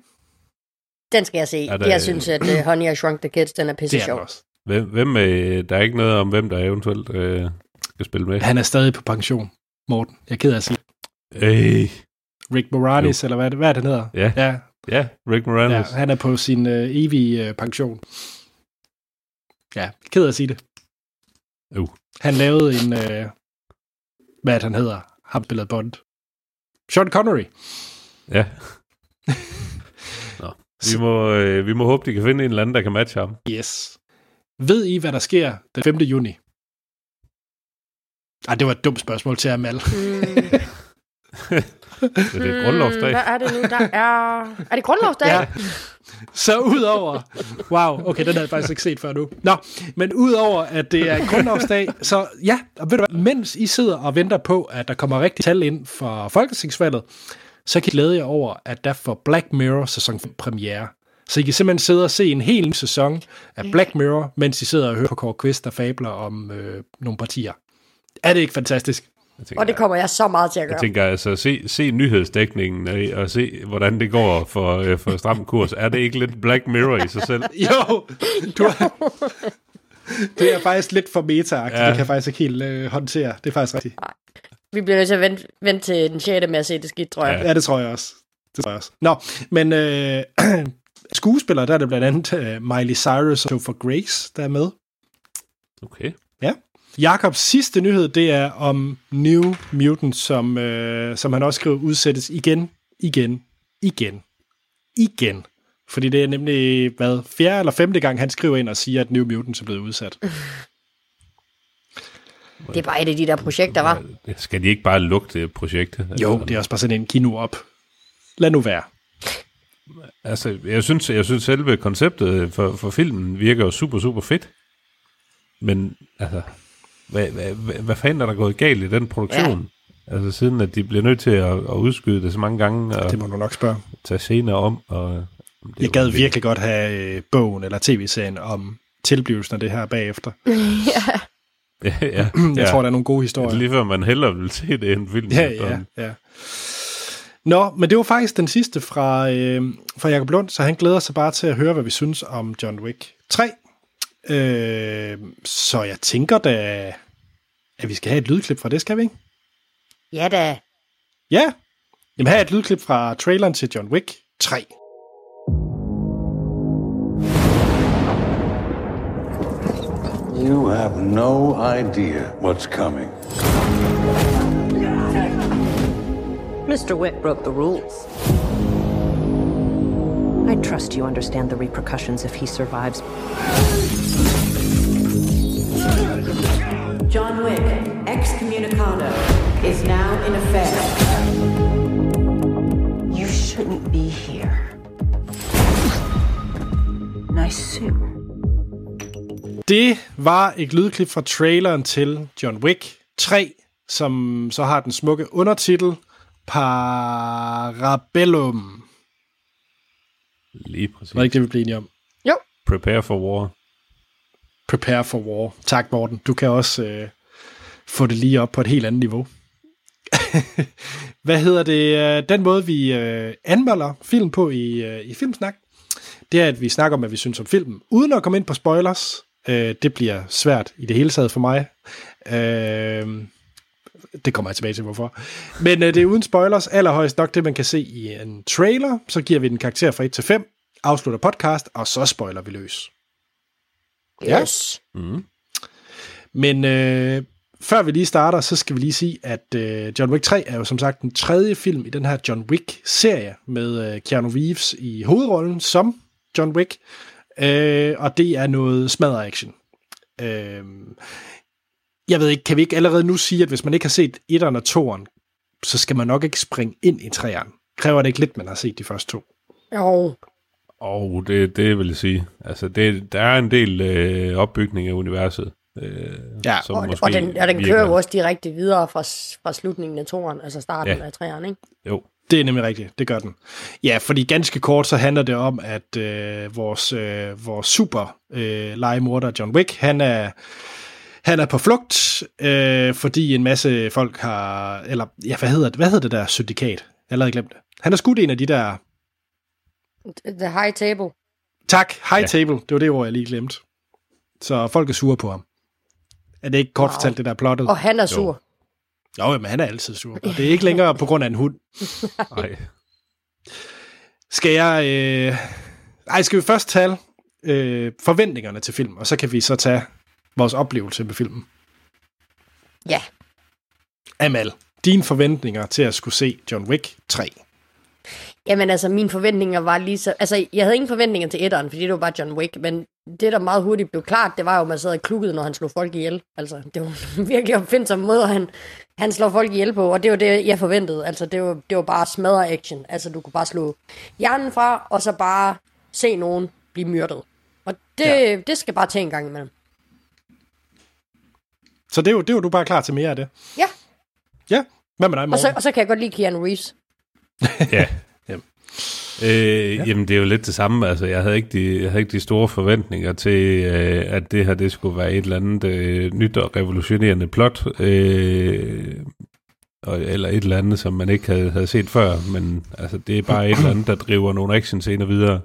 Speaker 2: Den skal jeg se.
Speaker 3: Er der-
Speaker 2: Jeg synes, at uh, Honey, I Shrunk the Kids, den er pisse
Speaker 1: er
Speaker 2: sjov.
Speaker 1: også.
Speaker 3: Hvem, hvem øh, der er ikke noget om, hvem der eventuelt øh, skal spille med.
Speaker 1: Han er stadig på pension, Morten. Jeg er ked af at sige.
Speaker 3: Øh,
Speaker 1: Rick Moranis, eller hvad, er det- hvad er det, hedder?
Speaker 3: ja,
Speaker 1: Ja,
Speaker 3: ja, Rick Moranis.
Speaker 1: ja han er på sin øh, evige øh, pension. Ja, ked af at sige det.
Speaker 3: Uh.
Speaker 1: Han lavede en, øh, hvad han hedder? Ham spillet Bond. Sean Connery.
Speaker 3: Ja. Vi må, øh, vi må håbe, de kan finde en eller anden, der kan matche ham.
Speaker 1: Yes. Ved I, hvad der sker den 5. juni? Ej, det var et dumt spørgsmål til Amal.
Speaker 2: Mm,
Speaker 3: Det er grundlovsdag.
Speaker 2: Hvad er det nu, der er... Er det grundlovsdag?
Speaker 1: Ja. Så udover... Wow, okay, den havde jeg faktisk ikke set før nu. Nå, men udover, at det er grundlovsdag, så ja, og ved du hvad, mens I sidder og venter på, at der kommer rigtig tal ind for folketingsvalget, så kan I glæde jer over, at der får Black Mirror sæson 5 premiere. Så I kan simpelthen sidde og se en hel ny sæson af Black Mirror, mens I sidder og hører på Kåre Quist, der fabler om øh, nogle partier. Er det ikke fantastisk?
Speaker 3: Tænker,
Speaker 2: Og det kommer jeg så meget til at gøre.
Speaker 3: Jeg tænker altså, se, se nyhedsdækningen øh, og se, hvordan det går for, øh, for stram kurs. Er det ikke lidt Black Mirror i sig selv?
Speaker 1: Jo, du er, det er faktisk lidt for meta ja. Det kan jeg faktisk ikke helt øh, håndtere. Det er faktisk rigtigt.
Speaker 2: Vi bliver nødt til at vente, vente til den 6. med at se det skidt, tror jeg.
Speaker 3: Ja.
Speaker 1: Ja, det tror jeg også. Det tror jeg også. Nå, men øh, skuespillere, der er det blandt andet øh, Miley Cyrus og Topher Grace, der er med.
Speaker 3: Okay.
Speaker 1: Jakobs sidste nyhed, det er om New Mutant, som, øh, som han også skriver udsættes igen, igen, igen, igen. Fordi det er nemlig, hvad, fjerde eller femte gang, han skriver ind og siger, at New Mutants er blevet udsat.
Speaker 2: Det er bare et af de der projekter, var.
Speaker 3: Skal de ikke bare lukke det projekt?
Speaker 1: Jo, det er også bare sådan en kino op. Lad nu være.
Speaker 3: Altså, jeg synes, jeg synes selve konceptet for, for filmen virker jo super, super fedt. Men, altså, hvad, hvad, hvad, hvad fanden er der gået galt i den produktion? Ja. Altså, siden at de bliver nødt til at, at udskyde det så mange gange, og
Speaker 1: Det må du nok spørge.
Speaker 3: tage scener om, og... Det
Speaker 1: Jeg gad virkelig godt have øh, bogen eller tv-serien om tilblivelsen af det her bagefter.
Speaker 2: ja.
Speaker 3: Ja, ja.
Speaker 1: Jeg
Speaker 3: ja.
Speaker 1: tror, der er nogle gode
Speaker 3: Det er
Speaker 1: historier.
Speaker 3: lige før man hellere vil se det end film.
Speaker 1: Ja, ja, ja. Nå, men det var faktisk den sidste fra, øh, fra Jacob Lund, så han glæder sig bare til at høre, hvad vi synes om John Wick 3. Øh, så jeg tænker da, at vi skal have et lydklip fra det, skal vi ikke?
Speaker 2: ja da.
Speaker 1: Ja. Jamen her er et lydklip fra traileren til John Wick 3.
Speaker 4: You have no idea what's coming.
Speaker 5: Mr. Wick broke the rules. I trust you understand the repercussions if he survives.
Speaker 6: John Wick, excommunicado, is now in effect.
Speaker 5: You shouldn't be here. Nice suit.
Speaker 1: Det var et lydklip fra traileren til John Wick 3, som så har den smukke undertitel Parabellum.
Speaker 3: Lige præcis.
Speaker 1: Var det ikke det, vi blev enige om?
Speaker 2: Jo.
Speaker 3: Prepare for war.
Speaker 1: Prepare for War. Tak, Morten. Du kan også øh, få det lige op på et helt andet niveau. Hvad hedder det? øh, Den måde, vi øh, anmelder film på i, øh, i Filmsnak, det er, at vi snakker om, hvad vi synes om filmen, uden at komme ind på spoilers. Øh, det bliver svært i det hele taget for mig. Øh, det kommer jeg tilbage til, hvorfor. Men øh, det er uden spoilers. Allerhøjst nok det, man kan se i en trailer. Så giver vi den karakter fra 1 til 5, afslutter podcast, og så spoiler vi løs. Ja.
Speaker 2: Yes.
Speaker 1: Men øh, før vi lige starter, så skal vi lige sige, at øh, John Wick 3 er jo som sagt den tredje film i den her John Wick-serie med øh, Keanu Reeves i hovedrollen som John Wick. Øh, og det er noget smadret action. Øh, jeg ved ikke, kan vi ikke allerede nu sige, at hvis man ikke har set 1'eren og 2'eren, så skal man nok ikke springe ind i 3'eren. Kræver det ikke lidt, man har set de første to?
Speaker 2: Jo.
Speaker 3: Og det, det vil jeg sige. Altså, det, der er en del øh, opbygning af universet. Øh,
Speaker 1: Ja,
Speaker 3: som
Speaker 2: Og,
Speaker 3: måske
Speaker 2: og, den, og den
Speaker 3: virker-
Speaker 2: kører jo også direkte videre fra, fra slutningen af toren, altså starten
Speaker 3: Ja.
Speaker 2: af træerne, ikke?
Speaker 3: Jo,
Speaker 1: Det er nemlig rigtigt, det gør den. Ja, fordi ganske kort så handler det om, at øh, vores, øh, vores super øh, legemorder John Wick, han er, Han er på flugt, øh, fordi en masse folk har... Eller, ja, hvad hedder det, hvad hedder det der syndikat? Jeg har allerede glemt det. Han har skudt en af de der...
Speaker 2: The High Table.
Speaker 1: Tak, high ja. table. Det var det ord, jeg lige glemte. Så folk er sure på ham. Er det ikke kort
Speaker 2: Wow.
Speaker 1: fortalt, det der er plottet?
Speaker 2: Og han er sur.
Speaker 1: Jo, men han er altid sur. Og det er ikke længere på grund af en hund.
Speaker 3: Nej.
Speaker 1: Skal jeg... Øh... Ej, skal vi først tale øh, forventningerne til film, og så kan vi så tage vores oplevelse med filmen.
Speaker 2: Ja.
Speaker 1: Amal, dine forventninger til at skulle se John Wick 3.
Speaker 2: Jamen altså, mine forventninger var lige så... Altså, jeg havde ingen forventninger til etteren, fordi det var bare John Wick, men det, der meget hurtigt blev klart, det var jo, at man sad og klukkede, når han slog folk ihjel. Altså, det var virkelig opfindsom måde, han, han slår folk ihjel på, og det var det, jeg forventede. Altså, det var, det var bare smadre action. Altså, du kunne bare slå hjernen fra, og så bare se nogen blive myrdet. Og det, ja. det skal bare tage en gang imellem.
Speaker 1: Så det er jo, det er jo du bare klar til mere af det.
Speaker 2: Ja,
Speaker 1: Ja, hvad med dig,
Speaker 2: og så,
Speaker 1: Morten?
Speaker 2: og så kan jeg godt lide Keanu Reeves.
Speaker 3: Ja.
Speaker 1: Jamen.
Speaker 3: Øh, ja. Jamen, det er jo lidt det samme. Altså, jeg havde ikke de, jeg havde ikke de store forventninger til, øh, at det her det skulle være et eller andet øh, nyt og revolutionerende plot. Øh, og, eller et eller andet, som man ikke havde, havde set før. Men altså, det er bare et eller andet, der driver nogle actionscener videre.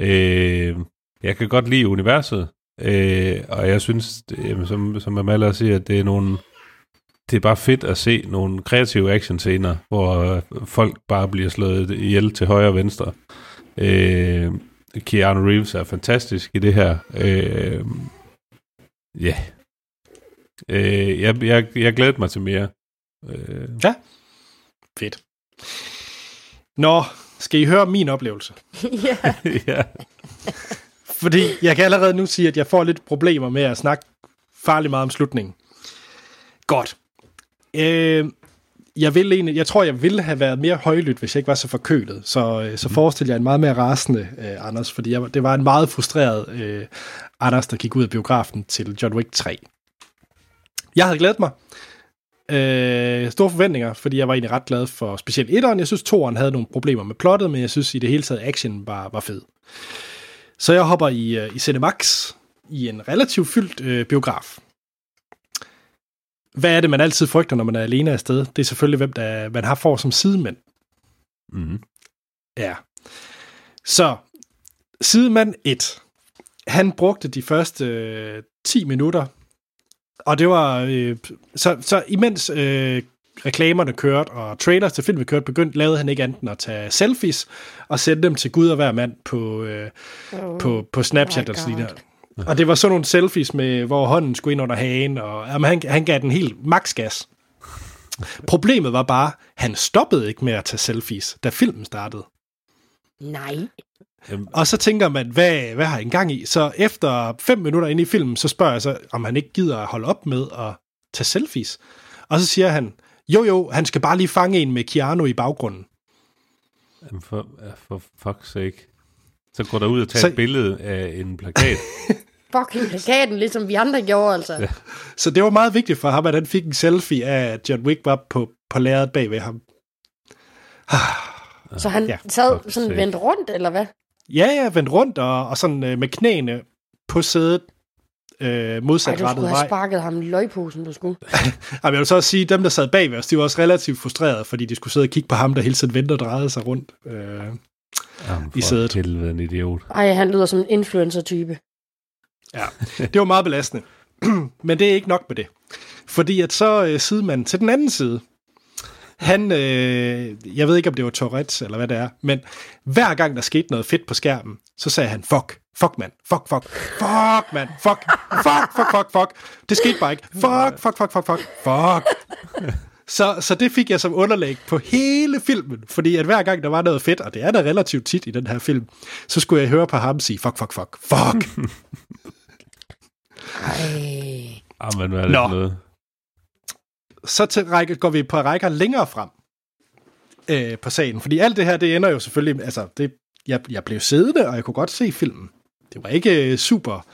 Speaker 3: Øh, jeg kan godt lide universet. Øh, og jeg synes, det, jamen, som, som Amala siger, at det er nogle det er bare fedt at se nogle kreative actionscener, hvor øh, folk bare bliver slået ihjel til højre og venstre. Øh, Keanu Reeves er fantastisk i det her. Øh, ja. Øh, jeg, jeg, jeg glæder mig til mere. Øh,
Speaker 1: Fedt. Nå, skal I høre min oplevelse?
Speaker 2: ja.
Speaker 3: ja.
Speaker 1: Fordi jeg kan allerede nu sige, at jeg får lidt problemer med at snakke farligt meget om slutningen. Godt. Øh, jeg, vil egentlig, jeg tror, jeg ville have været mere højlydt, hvis jeg ikke var så forkølet. Så, øh, så forestiller jeg en meget mere rasende øh, Anders, fordi jeg, det var en meget frustreret øh, Anders, der gik ud af biografen til John Wick 3. Jeg havde glædet mig. Øh, store forventninger, fordi jeg var egentlig ret glad for specielt etteren. Jeg synes, toeren havde nogle problemer med plottet, men jeg synes i det hele taget, action var, var fed. Så jeg hopper i, øh, i Cinemax i en relativt fyldt øh, biograf. Hvad er det, man altid frygter, når man er alene afsted? Det er selvfølgelig, hvem der, man har for som sidemænd.
Speaker 3: Mm-hmm.
Speaker 1: Ja. Så, sidemand 1. Han brugte de første øh, 10 minutter, og det var... Øh, så, så imens øh, reklamerne kørte, og trailers til filmen kørte, begyndte, lavede han ikke andet end at tage selfies, og sende dem til Gud og hver mand på, øh, på, på Snapchat
Speaker 2: my
Speaker 1: og sådan noget. Og det var sådan nogle selfies, med, hvor hånden skulle ind under hagen, og jamen, han, han gav den helt max gas. Problemet var bare, han stoppede ikke med at tage selfies, da filmen startede.
Speaker 2: Nej.
Speaker 1: Og så tænker man, hvad, hvad har han gang i? Så efter fem minutter inde i filmen, så spørger jeg så, om han ikke gider at holde op med at tage selfies. Og så siger han, jo jo, han skal bare lige fange en med Keanu i baggrunden.
Speaker 3: Jamen, For, for fuck's sake. Så går der ud og tager
Speaker 1: Så-
Speaker 3: et billede af en plakat.
Speaker 2: Fucking plakaten, ligesom vi andre gjorde, altså. Ja.
Speaker 1: Så det var meget vigtigt for ham, at han fik en selfie af, at John Wick var på, på lærredet bag ved ham.
Speaker 2: Så han
Speaker 1: Ja,
Speaker 2: sad sådan vendt rundt, eller hvad?
Speaker 1: Ja, ja, vendt rundt og, og sådan øh, med knæene på sædet øh, modsat
Speaker 2: du
Speaker 1: rettet
Speaker 2: skulle have
Speaker 1: vej.
Speaker 2: sparket ham i løgposen, du skulle.
Speaker 1: Ej, men jeg vil så også sige, at dem, der sad bag ved os, de var også relativt frustrerede, fordi de skulle sidde og kigge på ham, der hele tiden vendte og drejede sig rundt. Øh,
Speaker 3: Jamen,
Speaker 1: I sædet.
Speaker 3: Helvede en idiot.
Speaker 2: Ej, han lyder som en influencer-type.
Speaker 1: Ja, det var meget belastende. Men det er ikke nok med det. Fordi at så øh, sidemanden til den anden side, han, øh, jeg ved ikke om det var Tourette's eller hvad det er, men hver gang der skete noget fedt på skærmen, så sagde han, fuck, fuck mand, fuck, fuck, fuck mand, fuck, fuck, fuck, fuck, fuck. Det skete bare ikke. Fuck, fuck, fuck, fuck, fuck, fuck. Så, så det fik jeg som underlæg på hele filmen, fordi at hver gang der var noget fedt, og det er der relativt tit i den her film, så skulle jeg høre på ham sige, fuck, fuck, fuck, fuck.
Speaker 2: Ej.
Speaker 3: Jamen, hvad er det
Speaker 1: Nå.
Speaker 3: noget?
Speaker 1: så til række, går vi på rækker længere frem øh, på sagen. Fordi alt det her, det ender jo selvfølgelig... Altså, det, jeg, jeg blev siddende, og jeg kunne godt se filmen. Det var ikke øh, super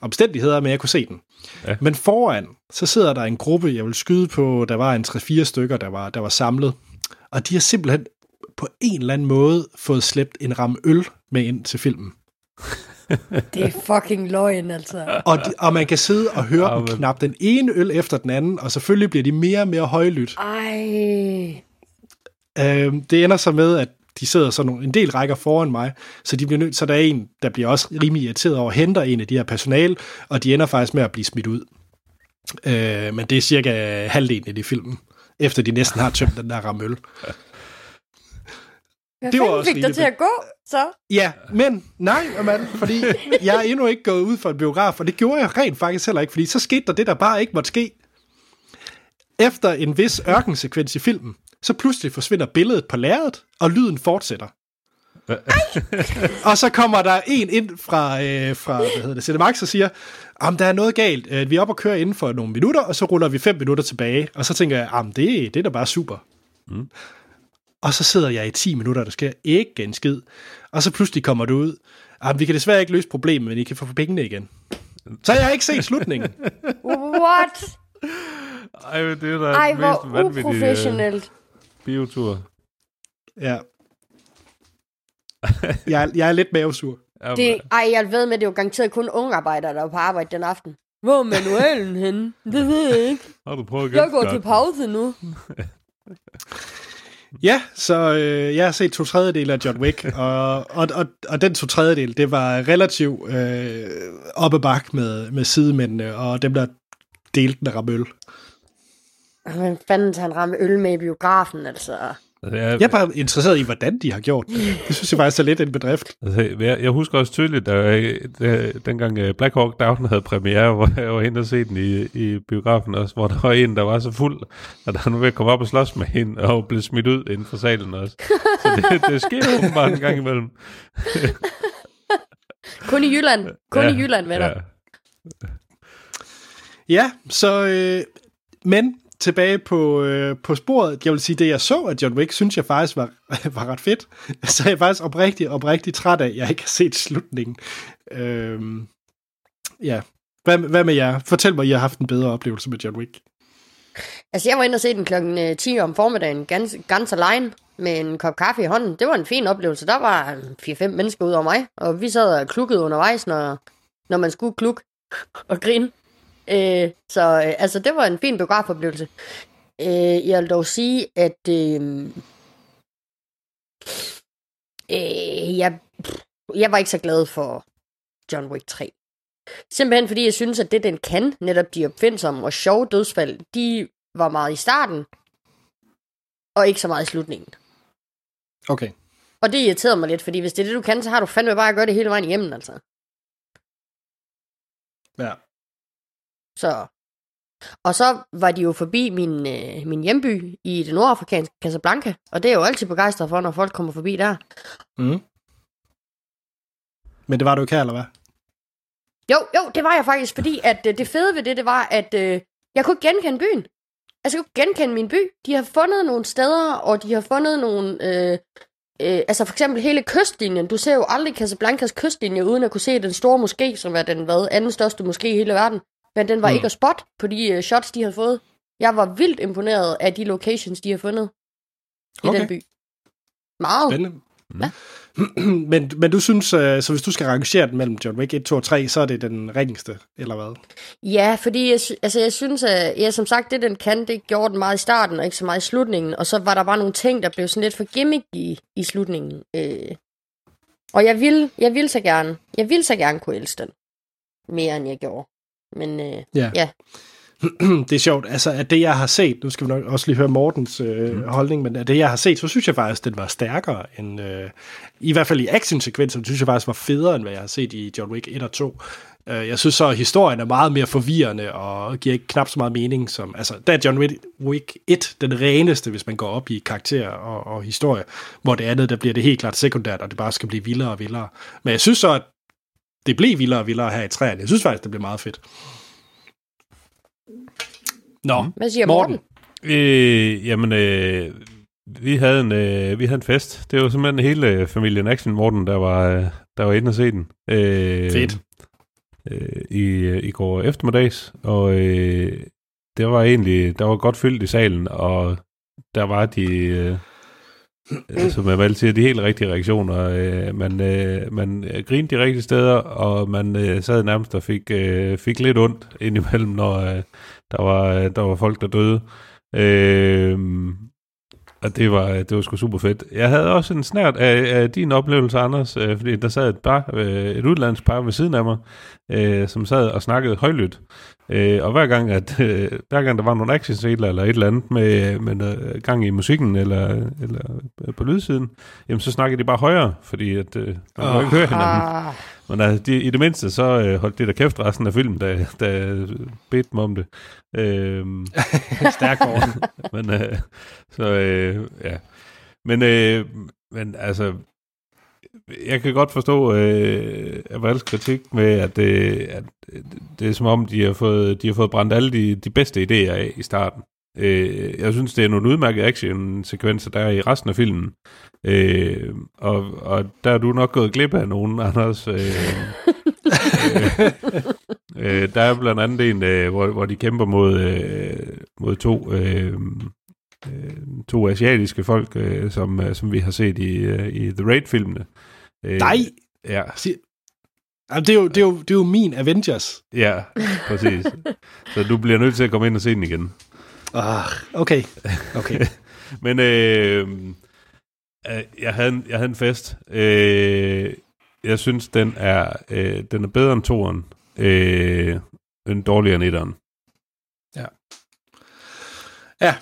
Speaker 1: omstændigheder, men jeg kunne se den.
Speaker 3: Ja.
Speaker 1: Men foran, så sidder der en gruppe, jeg vil skyde på, der var en 3-4 stykker, der var, der var samlet. Og de har simpelthen på en eller anden måde fået slæbt en ram øl med ind til filmen.
Speaker 2: Det er fucking løgn, altså.
Speaker 1: Og, de, og man kan sidde og høre
Speaker 3: Ja,
Speaker 1: dem
Speaker 3: men-
Speaker 1: knap den ene øl efter den anden, og selvfølgelig bliver de mere og mere højlydt.
Speaker 2: Ej.
Speaker 1: Øh, det ender så med, at de sidder sådan nogle, en del rækker foran mig, så de bliver nødt, så der er en, der bliver også rimelig irriteret over, henter en af de her personal, og de ender faktisk med at blive smidt ud. Øh, men det er cirka halvdelen af de filmen, efter de næsten har tømt den der rammøl.
Speaker 2: Hvad
Speaker 1: Det var også
Speaker 2: fik dig til at gå, så?
Speaker 1: Ja, men nej, mand, fordi jeg er endnu ikke gået ud for en biograf, og det gjorde jeg rent faktisk heller ikke, fordi så skete der det, der bare ikke måtte ske. Efter en vis ørkensekvens i filmen, så pludselig forsvinder billedet på lærredet, og lyden fortsætter. og så kommer der en ind fra, øh, fra hvad hedder det, Cinemax og siger, om der er noget galt, øh, vi er oppe og kører inden for nogle minutter, og så ruller vi fem minutter tilbage. Og så tænker jeg, det, det er da bare super. Mm. Og så sidder jeg i 10 minutter, der sker ikke en skid. Og så pludselig kommer det ud, at vi kan desværre ikke løse problemet, men I kan få pengene igen. Så jeg har ikke set slutningen.
Speaker 2: What?
Speaker 3: Ej, det er da
Speaker 2: Ej, hvor
Speaker 3: øh,
Speaker 2: uprofessionelt.
Speaker 3: biotur.
Speaker 1: Ja. Jeg, er- jeg er lidt mavesur.
Speaker 2: Det, ej, jeg ved med, at det var garanteret kun unge arbejdere, der var på arbejde den aften. Hvor er manualen henne? Det ved jeg ikke.
Speaker 3: Har du prøvet at
Speaker 2: Jeg går til pause nu.
Speaker 1: Ja, så øh, jeg har set to tredjedel af John Wick, og, og, og, og den to tredjedel, det var relativt øh, op ad bak med, med sidemændene, og dem, der delte den ramme
Speaker 2: øl. Hvem fanden tager en ramme øl med i biografen, altså?
Speaker 3: Altså, jeg,
Speaker 1: Jeg er bare interesseret i, hvordan de har gjort det. Det synes jeg faktisk er lidt en bedrift.
Speaker 3: Altså, jeg, jeg husker også tydeligt, da, da, dengang øh, Black Hawk Down havde premiere, hvor jeg var hen og se den i, i biografen også, hvor der var en, der var så fuld, at han var ved at komme op og slås med hende, og blev smidt ud inden for salen også. Så det, det sker åbenbart en gang imellem.
Speaker 2: Kun i Jylland. Kun
Speaker 3: ja,
Speaker 2: i Jylland, venner.
Speaker 3: Ja.
Speaker 1: Ja, så... Øh, men tilbage på, øh, på sporet, jeg vil sige, det jeg så af John Wick, synes jeg faktisk var, var ret fedt. Så er jeg faktisk oprigtig, oprigtig træt af, at jeg ikke har set slutningen. Øh, ja. Hvad, hvad med jer? Fortæl mig, I har haft en bedre oplevelse med John Wick.
Speaker 2: Altså, jeg var inde og se den klokken øh, 10 om formiddagen, ganz, ganz alene, med en kop kaffe i hånden. Det var en fin oplevelse. Der var 4-5 mennesker ud over mig, og vi sad og klukkede undervejs, når, når man skulle klukke og grine. Øh, så øh, altså, det var en fin biografoplevelse. Øh, jeg vil dog sige, at øh, øh, jeg, jeg var ikke så glad for John Wick 3. Simpelthen fordi jeg synes, at det den kan, netop de opfindsomme og sjove dødsfald, de var meget i starten, og ikke så meget i slutningen.
Speaker 1: Okay.
Speaker 2: Og det irriterede mig lidt, fordi hvis det er det, du kan, så har du fandme bare at gøre det hele vejen igennem, altså.
Speaker 1: Ja.
Speaker 2: Så. Og så var de jo forbi min, øh, min hjemby i det nordafrikanske Casablanca, og det er jeg jo altid begejstret for, når folk kommer forbi der.
Speaker 1: Mm. Men det var du ikke her, eller hvad?
Speaker 2: Jo, jo, det var jeg faktisk, fordi at øh, det fede ved det, det var, at øh, jeg kunne ikke genkende byen. Altså, jeg kunne ikke genkende min by. De har fundet nogle steder, og de har fundet nogle... Øh, øh, altså, for eksempel hele kystlinjen. Du ser jo aldrig Casablancas kystlinje, uden at kunne se den store moské, som er den hvad, anden største moské i hele verden. Men den var
Speaker 1: Mm.
Speaker 2: mm. ikke at spot på de øh, shots, de har fået. Jeg var vildt imponeret af de locations, de har fundet i
Speaker 1: Okay.
Speaker 2: den by. Meget.
Speaker 1: Spændende. men, men du synes, øh, så hvis du skal rangere den mellem John Wick 1, 2 og 3, så er det den ringeste, eller hvad?
Speaker 2: Ja, fordi jeg, altså, jeg synes, at ja, som sagt, det den kan, det gjorde den meget i starten, og ikke så meget i slutningen. Og så var der bare nogle ting, der blev sådan lidt for gimmick i, i slutningen. Øh. Og jeg vil, jeg vil så gerne, jeg vil så gerne kunne elske den. Mere end jeg gjorde. Men øh,
Speaker 1: Ja.
Speaker 2: ja.
Speaker 1: det er sjovt, altså at det jeg har set, nu skal vi nok også lige høre Mortens øh, mm. holdning, men af det jeg har set, så synes jeg faktisk, den var stærkere end, øh, i hvert fald i actionsekvenser, synes jeg faktisk var federe, end hvad jeg har set i John Wick 1 og 2. Øh, jeg synes så, at historien er meget mere forvirrende, og giver ikke knap så meget mening som, altså der er John Wick- Wick 1 den reneste, hvis man går op i karakter og, og historie, hvor det andet, der bliver det helt klart sekundært, og det bare skal blive vildere og vildere. Men jeg synes så, at det blev vildere og vildere her i træerne. Jeg synes faktisk, det blev meget fedt. Nå,
Speaker 2: Hvad siger
Speaker 1: Morten.
Speaker 2: Morten?
Speaker 3: Øh, jamen, øh, vi, havde en, øh, vi havde en fest. Det var simpelthen hele øh, familien Action Morten, der var, øh, der var inde og se den. Øh,
Speaker 1: Fedt.
Speaker 3: Øh, i, øh, I går eftermiddags, og øh, det var egentlig, der var godt fyldt i salen, og der var de, øh, øh, Øh, som man vel siger, de helt rigtige reaktioner. Øh, man, øh, man grinte de rigtige steder, og man øh, sad nærmest og fik, øh, fik lidt ondt indimellem, når øh, der, var, øh, der var folk, der døde. Øh, og det var, det var sgu super fedt. Jeg havde også en snært af, af din oplevelse, Anders, øh, fordi der sad et par, øh, et udlandsk par ved siden af mig, øh, som sad og snakkede højlydt. Øh, og hver gang, at, øh, hver gang der var nogle actionscener eller et eller andet med, med noget gang i musikken eller, eller på lydsiden, jamen så snakkede de bare højere, fordi at, øh, man kunne ikke høre hinanden.
Speaker 2: Ah,
Speaker 3: Men altså, de, i det mindste, så øh, holdt det der kæft resten af filmen, da, da bedte dem om det. Øh,
Speaker 1: Stærk orden.
Speaker 3: men øh, så øh, ja. Men, øh, men altså, jeg kan godt forstå øh, Avals kritik med, at, øh, at det er som om, de har fået, de har fået brændt alle de, de bedste idéer af i starten. Øh, jeg synes, det er nogle udmærkede action-sekvenser, der er i resten af filmen. Øh, og, og der er du nok gået glip af nogen, Anders. Øh, øh, øh, der er blandt andet en, øh, hvor, hvor de kæmper mod, øh, mod to, øh, øh to asiatiske folk, øh, som, øh, som vi har set i, øh, i The Raid-filmene. Øh,
Speaker 1: Nej!
Speaker 3: Ja,
Speaker 1: Jamen, det, er jo, det, er jo, det er jo min Avengers.
Speaker 3: ja, præcis. Så du bliver nødt til at komme ind og se den igen.
Speaker 1: Ah, okay. okay.
Speaker 3: Men øh, øh, jeg, havde en, jeg havde en fest. Øh, jeg synes, den er, øh, den er bedre end toeren. Øh, end dårligere end etteren.
Speaker 1: Ja,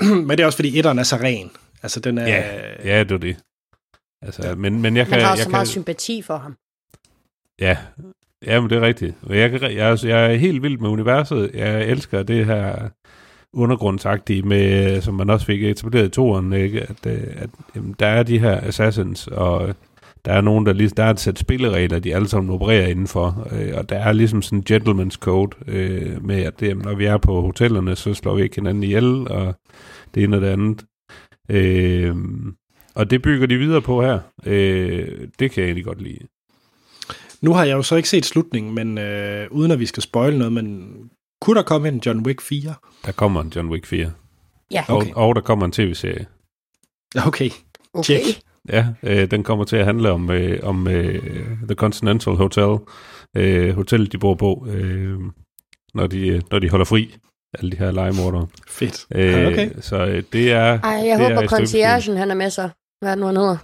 Speaker 1: men det er også fordi etteren er så ren. Altså, den er...
Speaker 3: Ja, ja, det er det. Altså, ja. men, men jeg kan...
Speaker 2: man har
Speaker 3: jeg
Speaker 2: så
Speaker 3: kan,
Speaker 2: meget sympati for ham.
Speaker 3: Ja, ja men det er rigtigt. Jeg, kan, jeg, er- jeg er helt vild med universet. Jeg elsker det her undergrundsagtige, med, som man også fik etableret i toren, ikke? at, øh, at jamen, der er de her assassins, og der er nogen, der, lige, der er et sæt spilleregler, de alle sammen opererer indenfor, øh, og der er ligesom sådan en gentleman's code øh, med, at det, jamen, når vi er på hotellerne, så slår vi ikke hinanden ihjel, og det ene og det andet. Øh, og det bygger de videre på her. Øh, det kan jeg egentlig godt lide.
Speaker 1: Nu har jeg jo så ikke set slutningen, men øh, uden at vi skal spoile noget, men kunne der komme en John Wick 4?
Speaker 3: Der kommer en John Wick 4.
Speaker 2: Ja,
Speaker 1: Okay.
Speaker 3: Og, og der kommer en tv-serie.
Speaker 1: Ja, Okay.
Speaker 2: okay.
Speaker 1: Check.
Speaker 3: Ja, øh, den kommer til at handle om, øh, om øh, The Continental Hotel. Øh, hotellet, de bor på, øh, når, de, når de holder fri. Alle de her legemordere.
Speaker 1: Fedt.
Speaker 3: Øh,
Speaker 1: okay.
Speaker 3: Så øh, det er
Speaker 2: Ej, jeg
Speaker 3: det er
Speaker 2: håber, conciergen han er med sig. Hvad er det nu, han hedder?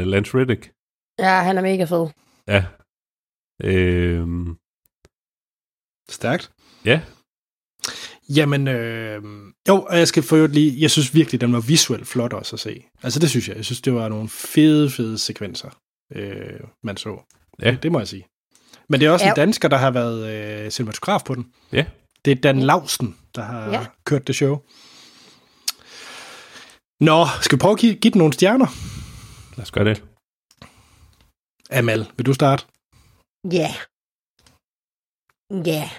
Speaker 3: øh, Lance Riddick.
Speaker 2: Ja, han er mega fed.
Speaker 3: Ja. Øh,
Speaker 1: Stærkt.
Speaker 3: ja,
Speaker 1: Jamen, øh, jo, og jeg skal for lige, jeg synes virkelig, den var visuelt flot også at se. Altså, det synes jeg. Jeg synes, det var nogle fede, fede sekvenser, øh, man så.
Speaker 3: Ja.
Speaker 1: Det, det må jeg sige. Men det er også
Speaker 2: Ja.
Speaker 1: en dansker, der har været øh, cinematograf på den.
Speaker 3: Ja.
Speaker 1: Det er Dan Lausen, der har
Speaker 2: ja.
Speaker 1: kørt det show. Nå, skal vi prøve at give, give den nogle stjerner?
Speaker 3: lad os gøre det.
Speaker 1: Amal, vil du starte?
Speaker 2: Ja. Ja.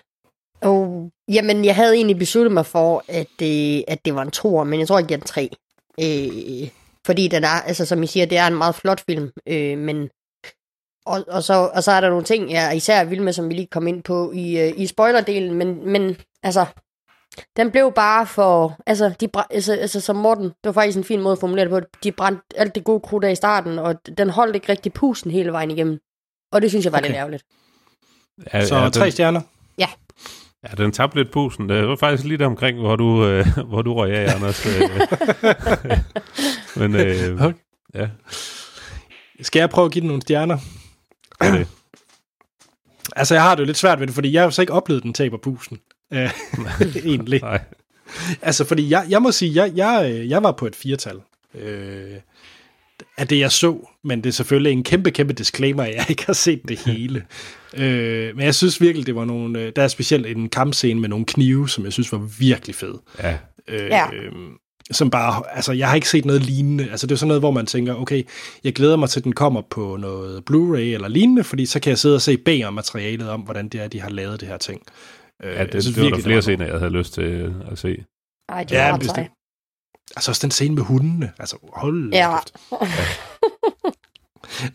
Speaker 2: Og, jamen, jeg havde egentlig besluttet mig for, at, øh, at det var en toer, men jeg tror, jeg giver den tre. Øh, fordi den er, altså som I siger, det er en meget flot film, øh, men og, og, så, og så er der nogle ting, jeg især er vild med, som vi lige kom ind på i, øh, i spoilerdelen, men, men altså, den blev bare for, altså, de, altså, altså som Morten, det var faktisk en fin måde at formulere det på, de brændte alt det gode krudt af i starten, og den holdt ikke rigtig pusen hele vejen igennem. Og det synes jeg var okay. lidt ærgerligt.
Speaker 3: Ja,
Speaker 1: Så
Speaker 3: ja,
Speaker 1: ja,
Speaker 3: den,
Speaker 1: tre stjerner.
Speaker 3: ja, den tabte lidt pusen. Det var faktisk lige der omkring, hvor du, øh, hvor du røg af, Anders. Øh, Men øh,
Speaker 1: Okay.
Speaker 3: ja,
Speaker 1: Skal jeg prøve at give den nogle stjerner?
Speaker 3: gør det.
Speaker 1: Altså, jeg har det jo lidt svært ved det, fordi jeg har jo så ikke oplevet, den taber pusen. Øh, egentlig.
Speaker 3: Nej.
Speaker 1: Altså, fordi jeg, jeg må sige, jeg, jeg, øh, jeg var på et firtal øh, af det, jeg så, men det er selvfølgelig en kæmpe, kæmpe disclaimer, at jeg ikke har set det hele. øh, men jeg synes virkelig, det var nogle... øh, Der er specielt en kampscene med nogle knive, som jeg synes var virkelig fed.
Speaker 3: Ja,
Speaker 1: Øh,
Speaker 2: Ja.
Speaker 1: Som bare, altså jeg har ikke set noget lignende. Altså det er sådan noget, hvor man tænker, okay, jeg glæder mig til, at den kommer på noget Blu-ray eller lignende, fordi så kan jeg sidde og se bag om materialet om, hvordan det er, de har lavet det her ting. Øh,
Speaker 3: ja
Speaker 1: jeg
Speaker 3: det,
Speaker 1: synes
Speaker 3: det var der
Speaker 1: virkelig,
Speaker 3: flere
Speaker 1: var
Speaker 3: scener, jeg havde lyst til at se.
Speaker 2: Ej, det
Speaker 1: Ja,
Speaker 2: var
Speaker 1: men
Speaker 2: ret.
Speaker 1: Altså også den scene med hundene. Altså hold
Speaker 2: Ja.
Speaker 1: kæft.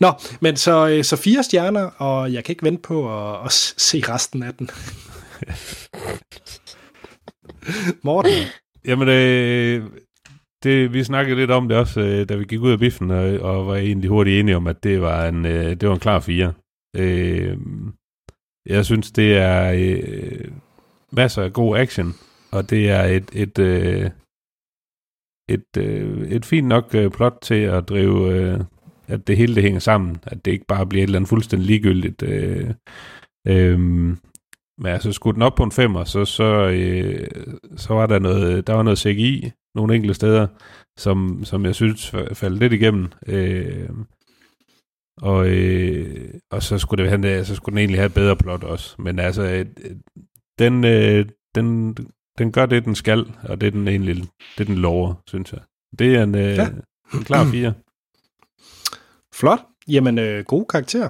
Speaker 1: Nå, men så, øh, så fire stjerner, og jeg kan ikke vente på at, at se resten af den. Morten,
Speaker 3: Jamen, øh, det, vi snakkede lidt om det også, øh, da vi gik ud af biffen, og, og var egentlig hurtigt enige om, at det var en, øh, det var en klar fire. Øh, jeg synes, det er øh, masser af god action, og det er et, et, øh, et, øh, et fint nok øh, plot til at drive, øh, at det hele det hænger sammen, at det ikke bare bliver et eller andet fuldstændig ligegyldigt. Øh, øh, men altså, skulle den op på en femmer, så, så, øh, så var der noget, der var noget CGI nogle enkelte steder, som, som jeg synes faldt lidt igennem. Øh, og, øh, og så skulle, det have, så skulle den egentlig have et bedre plot også. Men altså, et, den, øh, den, den gør det, den skal, og det er den egentlig det, den lover, synes jeg. Det er en, øh, ja. en klar fire.
Speaker 1: Flot. Jamen, øh, gode karakter.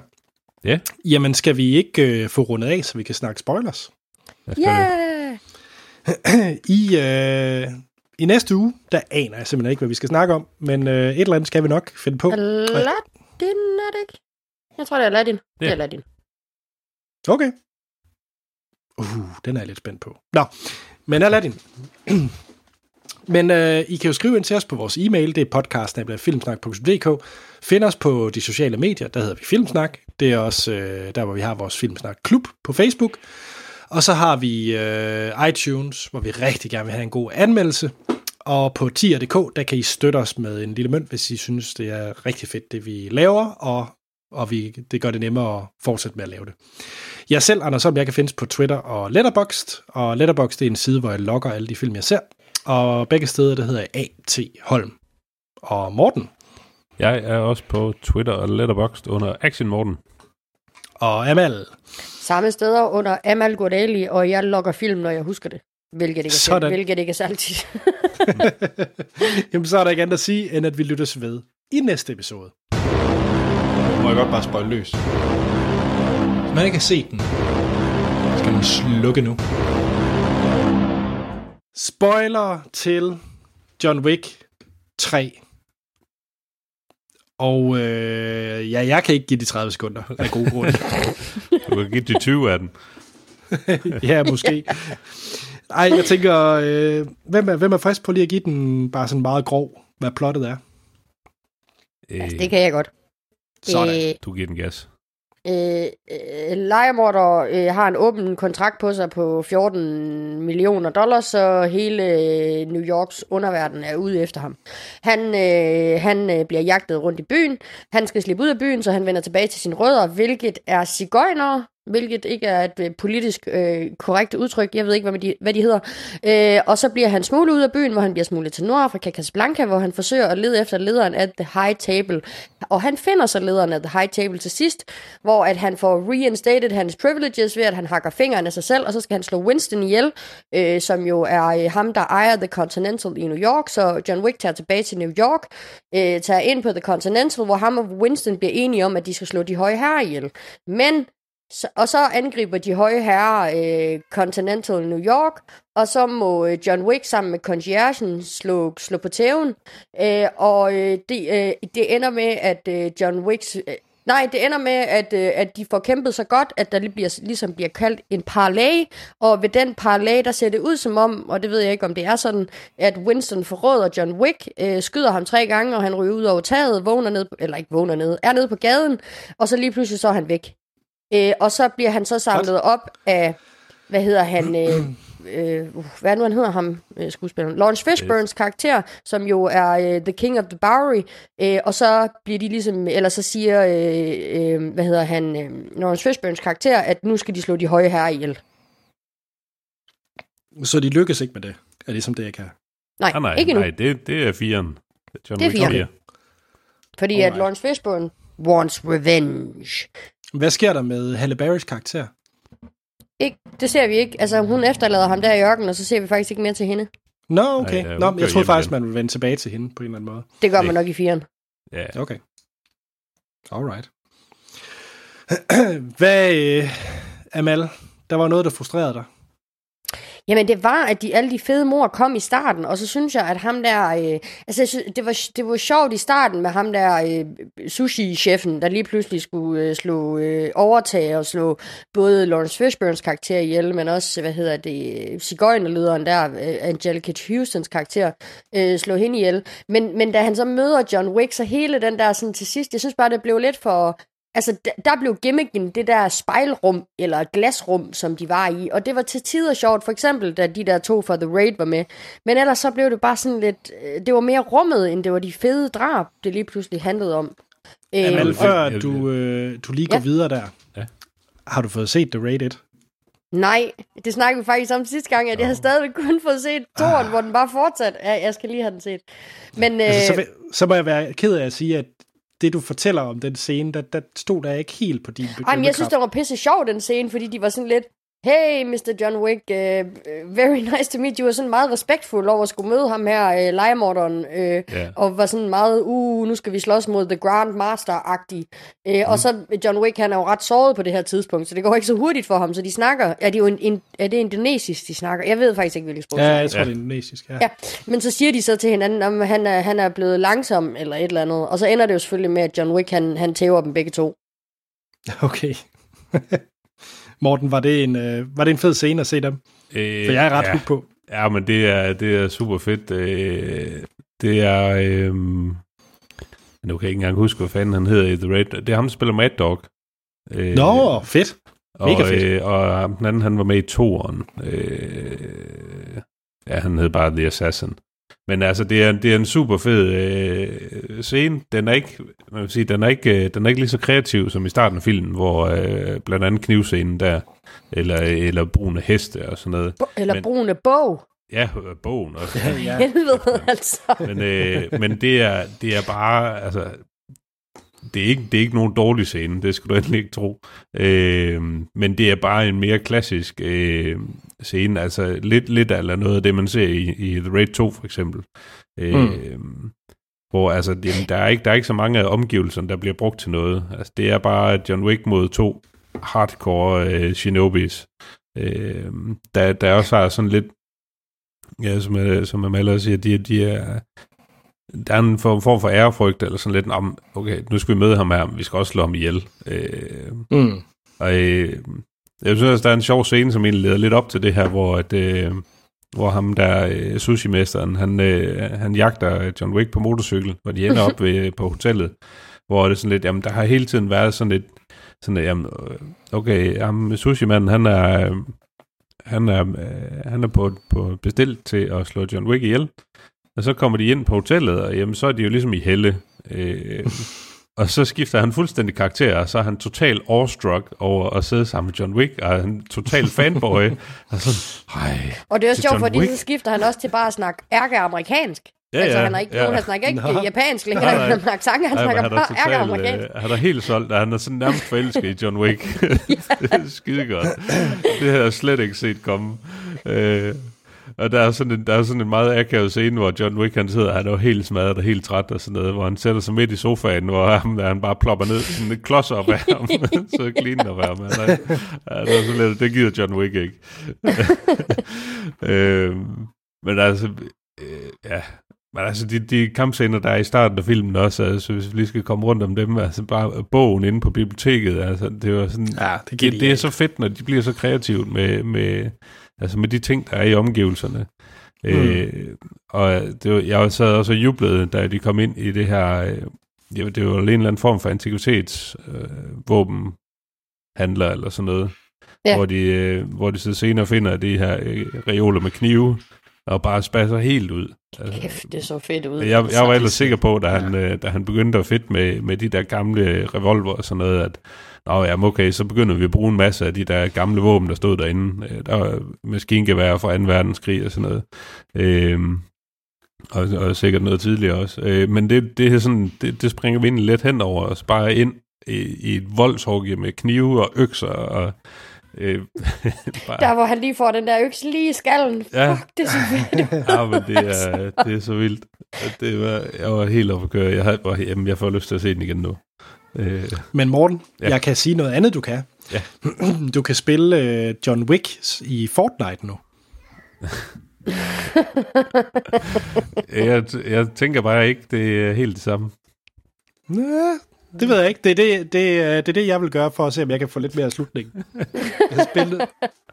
Speaker 3: Ja.
Speaker 1: Jamen, skal vi ikke øh, få rundet af, så vi kan snakke spoilers?
Speaker 2: Yeah!
Speaker 1: I, øh, I næste uge, der aner jeg simpelthen ikke, hvad vi skal snakke om, men øh, et eller andet skal vi nok finde på.
Speaker 2: Aladdin er det ikke? Jeg tror, det er Aladdin. Ja. Det er Aladdin.
Speaker 1: Okay. Uh, den er jeg lidt spændt på. Nå, men Aladdin. men øh, I kan jo skrive ind til os på vores e-mail, det er podcast.filmsnak.dk. Find os på de sociale medier, der hedder vi Filmsnak. Det er også øh, der, hvor vi har vores Filmsnak Klub på Facebook. Og så har vi øh, iTunes, hvor vi rigtig gerne vil have en god anmeldelse. Og på tier.dk, der kan I støtte os med en lille mønt, hvis I synes, det er rigtig fedt, det vi laver, og, og vi, det gør det nemmere at fortsætte med at lave det. Jeg selv, Anders Holm, jeg kan findes på Twitter og Letterboxd, og Letterboxd det er en side, hvor jeg logger alle de film, jeg ser. Og begge steder, der hedder A.T. Holm. Og Morten.
Speaker 3: Jeg er også på Twitter og Letterboxd under Action Morten.
Speaker 1: Og Amal.
Speaker 2: Samme steder under Amal Godali, og jeg logger film, når jeg husker det. Hvilket ikke er,
Speaker 1: Sådan.
Speaker 2: hvilket ikke er altid.
Speaker 1: Jamen, så er der ikke andet at sige, end at vi lyttes ved i næste episode. Må jeg godt bare spøjle løs. Hvis man ikke har set den, skal man slukke nu. Spoiler til John Wick 3. Og øh, ja, jeg kan ikke give de 30 sekunder af gode grunde.
Speaker 3: Du kan give de 20 af den.
Speaker 1: ja, måske. Ej, jeg tænker, øh, hvem, er, hvem er frisk på lige at give den bare sådan meget grov, hvad plottet er?
Speaker 3: Øh,
Speaker 2: altså, det kan jeg godt.
Speaker 1: Sådan.
Speaker 2: Øh,
Speaker 3: Du giver den gas.
Speaker 2: øh, øh, lejermorder øh, har en åben kontrakt på sig på 14 millioner dollars, så hele øh, New Yorks underverden er ude efter ham. Han, øh, han øh, bliver jagtet rundt i byen. Han skal slippe ud af byen, så han vender tilbage til sine rødder, hvilket er cigøjnere, hvilket ikke er et øh, politisk øh, korrekt udtryk. Jeg ved ikke, hvad de, hvad de hedder. Øh, og så bliver han smuglet ud af byen, hvor han bliver smuglet til Nordafrika, Casablanca, hvor han forsøger at lede efter lederen af The High Table. Og han finder så lederen af The High Table til sidst, hvor at han får reinstated hans privileges ved, at han hakker fingrene af sig selv, og så skal han slå Winston ihjel, øh, som jo er øh, ham, der ejer The Continental i New York. Så John Wick tager tilbage til New York, øh, tager ind på The Continental, hvor ham og Winston bliver enige om, at de skal slå de høje herrer ihjel. Men så, og så angriber de høje herrer øh, Continental New York, og så må øh, John Wick sammen med conciergen slå, slå på tæven. Øh, og øh, det, øh, det ender med, at øh, John Wicks... Øh, nej, det ender med, at, øh, at de får kæmpet så godt, at der lige bliver, ligesom bliver kaldt en parlay. Og ved den parlay, der ser det ud som om, og det ved jeg ikke, om det er sådan, at Winston forråder John Wick, øh, skyder ham tre gange, og han ryger ud over taget, vågner ned, eller ikke vågner ned, er nede på gaden, og så lige pludselig så er han væk. Øh, og så bliver han så samlet op af, hvad hedder han, øh, øh, uh, hvad nu han hedder ham, øh, skuespilleren, Lawrence Fishburnes karakter, som jo er øh, The King of the Bowery, øh, og så bliver de ligesom, eller så siger, øh, øh, hvad hedder han, øh, Lawrence Fishburnes karakter, at nu skal de slå de høje herrer ihjel.
Speaker 1: Så de lykkes ikke med det, er ligesom det, jeg kan.
Speaker 2: Nej,
Speaker 3: Ah, nej,
Speaker 2: ikke nu,
Speaker 3: nej det, det er firen. John
Speaker 2: Det er firen.
Speaker 3: fire.
Speaker 2: fordi at
Speaker 1: Alright.
Speaker 2: Lawrence Fishburne wants revenge.
Speaker 1: Hvad sker der med Halle Berrys karakter?
Speaker 2: Ikke, det ser vi ikke. Altså, hun efterlader ham der i ørkenen, og så ser vi faktisk ikke mere til hende.
Speaker 1: Nå, okay.
Speaker 3: Nej, ja,
Speaker 1: Nå, men jeg troede faktisk, man ville vende tilbage til hende på en eller anden måde.
Speaker 2: Det gør man nok i firen.
Speaker 3: Ja,
Speaker 1: Okay. Alright. Hvad, øh, Amal, der var noget, der frustrerede dig.
Speaker 2: Jamen, det var, at de, alle de fede mor kom i starten, og så synes jeg, at ham der... Øh, altså, synes, det, var, det var sjovt i starten med ham der øh, sushi-chefen, der lige pludselig skulle øh, slå øh, overtage og slå både Lawrence Fishburns karakter ihjel, men også, hvad hedder det, cigøjnerlederen der, øh, Angelica Houstons karakter, øh, slå hende ihjel. Men, men da han så møder John Wick, så hele den der sådan til sidst, jeg synes bare, det blev lidt for altså, der, blev gimmicken det der spejlrum, eller glasrum, som de var i, og det var til tider sjovt, for eksempel, da de der to fra The Raid var med. Men ellers så blev det bare sådan lidt, øh, det var mere rummet, end det var de fede drab, det lige pludselig handlede om.
Speaker 1: Jamen,
Speaker 2: Øhm,
Speaker 1: før
Speaker 3: og-
Speaker 1: du, øh, du lige går
Speaker 2: Ja.
Speaker 1: videre der,
Speaker 3: Ja.
Speaker 1: har du fået set The Raid 1?
Speaker 2: Nej, det snakkede vi faktisk om sidste gang, at jeg har stadigvæk kun fået set toren, hvor den bare fortsat. Ja, jeg skal lige have den set. Men øh,
Speaker 1: Altså, så, vil- så må jeg være ked af at sige, at det du fortæller om den scene, der, der stod der ikke helt på din
Speaker 2: ej, men jeg synes, det var pisse sjov, den scene, fordi de var sådan lidt, hey, Mr. John Wick, uh, very nice to meet you, og sådan meget respektfuld over at skulle møde ham her, uh, legemorderen, uh,
Speaker 3: Ja.
Speaker 2: og var sådan meget, uh, nu skal vi slås mod The Grand Master-agtig. Uh, mm. Og så John Wick, han er jo ret såret på det her tidspunkt, så det går ikke så hurtigt for ham, så de snakker, er det jo en, en, er det indonesisk, de snakker? Jeg ved faktisk ikke, hvilket sprog.
Speaker 1: Ja, jeg tror,
Speaker 3: Ja.
Speaker 1: det er indonesisk. Ja.
Speaker 2: Ja, men så siger de så til hinanden, at han er, han er blevet langsom, eller et eller andet. Og så ender det jo selvfølgelig med, at John Wick, han, han tæver dem begge to.
Speaker 1: Okay. Morten, var det, en, øh, var det en fed scene at se dem?
Speaker 3: Øh,
Speaker 1: For jeg er ret
Speaker 3: ja.
Speaker 1: på.
Speaker 3: Ja, men det er, det er super fedt. Øh, det er... Øh, nu kan jeg ikke engang huske, hvad fanden han hedder i The Raid. Det er ham, der spiller Mad Dog. Øh,
Speaker 1: Nå, fedt. mega
Speaker 3: og,
Speaker 1: fedt.
Speaker 3: Øh, og den anden, han var med i toeren. Øh, ja, han hed bare The Assassin. Men altså, det er, det er en super fed øh, scene. Den er ikke, man vil sige, den er ikke, øh, den er ikke lige så kreativ som i starten af filmen, hvor øh, blandt andet knivscenen der, eller, eller brune heste og sådan noget.
Speaker 2: Bo- eller
Speaker 3: Men-
Speaker 2: brune bog.
Speaker 3: Ja, øh, bogen også.
Speaker 1: Ja.
Speaker 2: Helvede, altså.
Speaker 3: Men, øh, men det, er, det er bare, altså, det er, ikke, det er ikke nogen dårlig scene, det skal du endelig ikke tro. Øh, men det er bare en mere klassisk øh, scene, altså lidt, lidt eller noget af det, man ser i, i The Raid 2 for eksempel. Øh, mm. Hvor altså, det, der, er ikke, der er ikke så mange af omgivelserne, der bliver brugt til noget. Altså, det er bare John Wick mod to hardcore øh, shinobis. Øh, der, der også har sådan lidt, ja, som, jeg, som Amala siger, de, de er, der er en form, form for ærefrygt, eller sådan lidt, om, okay, nu skal vi møde ham her, men vi skal også slå ham ihjel. Øh,
Speaker 1: Mm.
Speaker 3: og øh, jeg synes også, der er en sjov scene, som egentlig leder lidt op til det her, hvor, at, øh, hvor ham der øh, sushi-mesteren, han, øh, han jagter John Wick på motorcykel, hvor de ender op ved, på hotellet, hvor det er sådan lidt, jamen der har hele tiden været sådan lidt, sådan lidt, jamen, øh, okay, ham sushi-manden, han er, øh, han er, øh, han er på, på bestilt til at slå John Wick ihjel, og så kommer de ind på hotellet, og jamen, så er de jo ligesom i helle. Øh, og så skifter han fuldstændig karakter, og så er han total awestruck over at sidde sammen med John Wick, og er en total fanboy. og sådan, hej.
Speaker 2: Og det er også sjovt, fordi
Speaker 3: Wick.
Speaker 2: så skifter han også til bare at snakke ærke-amerikansk.
Speaker 3: Ja,
Speaker 2: altså,
Speaker 3: ja,
Speaker 2: han, er ikke,
Speaker 3: ja.
Speaker 2: ja. han snakker ikke
Speaker 1: Nå.
Speaker 2: japansk længere,
Speaker 3: Nej, nej.
Speaker 2: han har accent, han
Speaker 3: Ej, men
Speaker 2: snakker
Speaker 3: han er
Speaker 2: bare
Speaker 3: total,
Speaker 2: ærke-amerikansk.
Speaker 3: øh, han er helt solgt, og han er sådan nærmest forelsket i John Wick. det er skide godt. Det har jeg slet ikke set komme. Øh, og der er, sådan en, der er sådan en meget akavet scene, hvor John Wick han sidder, han er jo helt smadret og helt træt og sådan noget, hvor han sætter sig midt i sofaen, hvor der, han bare plopper ned, sådan et klods op af ham, så clean op af ham. Han er, det, er sådan lidt, det gider John Wick ikke. øh, men altså, øh, ja, men altså, de, de kampscener, der er i starten af filmen også, altså, hvis vi lige skal komme rundt om dem, altså bare bogen inde på biblioteket, altså, det var sådan,
Speaker 1: Ja, det,
Speaker 3: det,
Speaker 1: det,
Speaker 3: er så fedt, når de bliver så kreativt med, med, altså med de ting, der er i omgivelserne. Mm. Øh, og det var, jeg sad også og jublede, da de kom ind i det her, øh, det, var en eller anden form for antikvitetsvåben øh, våbenhandler eller sådan noget,
Speaker 2: Ja.
Speaker 3: hvor, de, øh, hvor de så senere finder de her øh, reoler med knive, og bare spasser helt ud. Altså,
Speaker 2: Kæft, det så fedt ud.
Speaker 3: jeg, jeg var ellers sikker på, da han, øh, da han begyndte at fedt med, med de der gamle revolver og sådan noget, at Nå ja, okay, så begynder vi at bruge en masse af de der gamle våben, der stod derinde. Øh, Der var maskingevær fra 2. verdenskrig og sådan noget. Øhm, og, og sikkert noget tidligere også. Øh, men det, det, er sådan, det, det springer vi egentlig lidt hen over os. Bare ind i, i et voldshugge med knive og økser og... Øh, bare,
Speaker 2: Der, hvor han lige får den der økse lige i skallen.
Speaker 3: Ja.
Speaker 2: Fuck, det er så fedt.
Speaker 3: ja, men det er, det er så vildt. Det var, jeg var helt oppe at køre. Jeg, havde, var, jamen, jeg får lyst til at se den igen nu. Øh,
Speaker 1: Men Morten,
Speaker 3: Ja.
Speaker 1: jeg kan sige noget andet, du kan.
Speaker 3: Ja.
Speaker 1: Du kan spille øh, John Wick i Fortnite nu.
Speaker 3: jeg, jeg tænker bare ikke, det er helt det samme.
Speaker 1: Næh, det ved jeg ikke. Det er det, det, er- det er det, jeg vil gøre for at se, om jeg kan få lidt mere slutning. Jeg spillet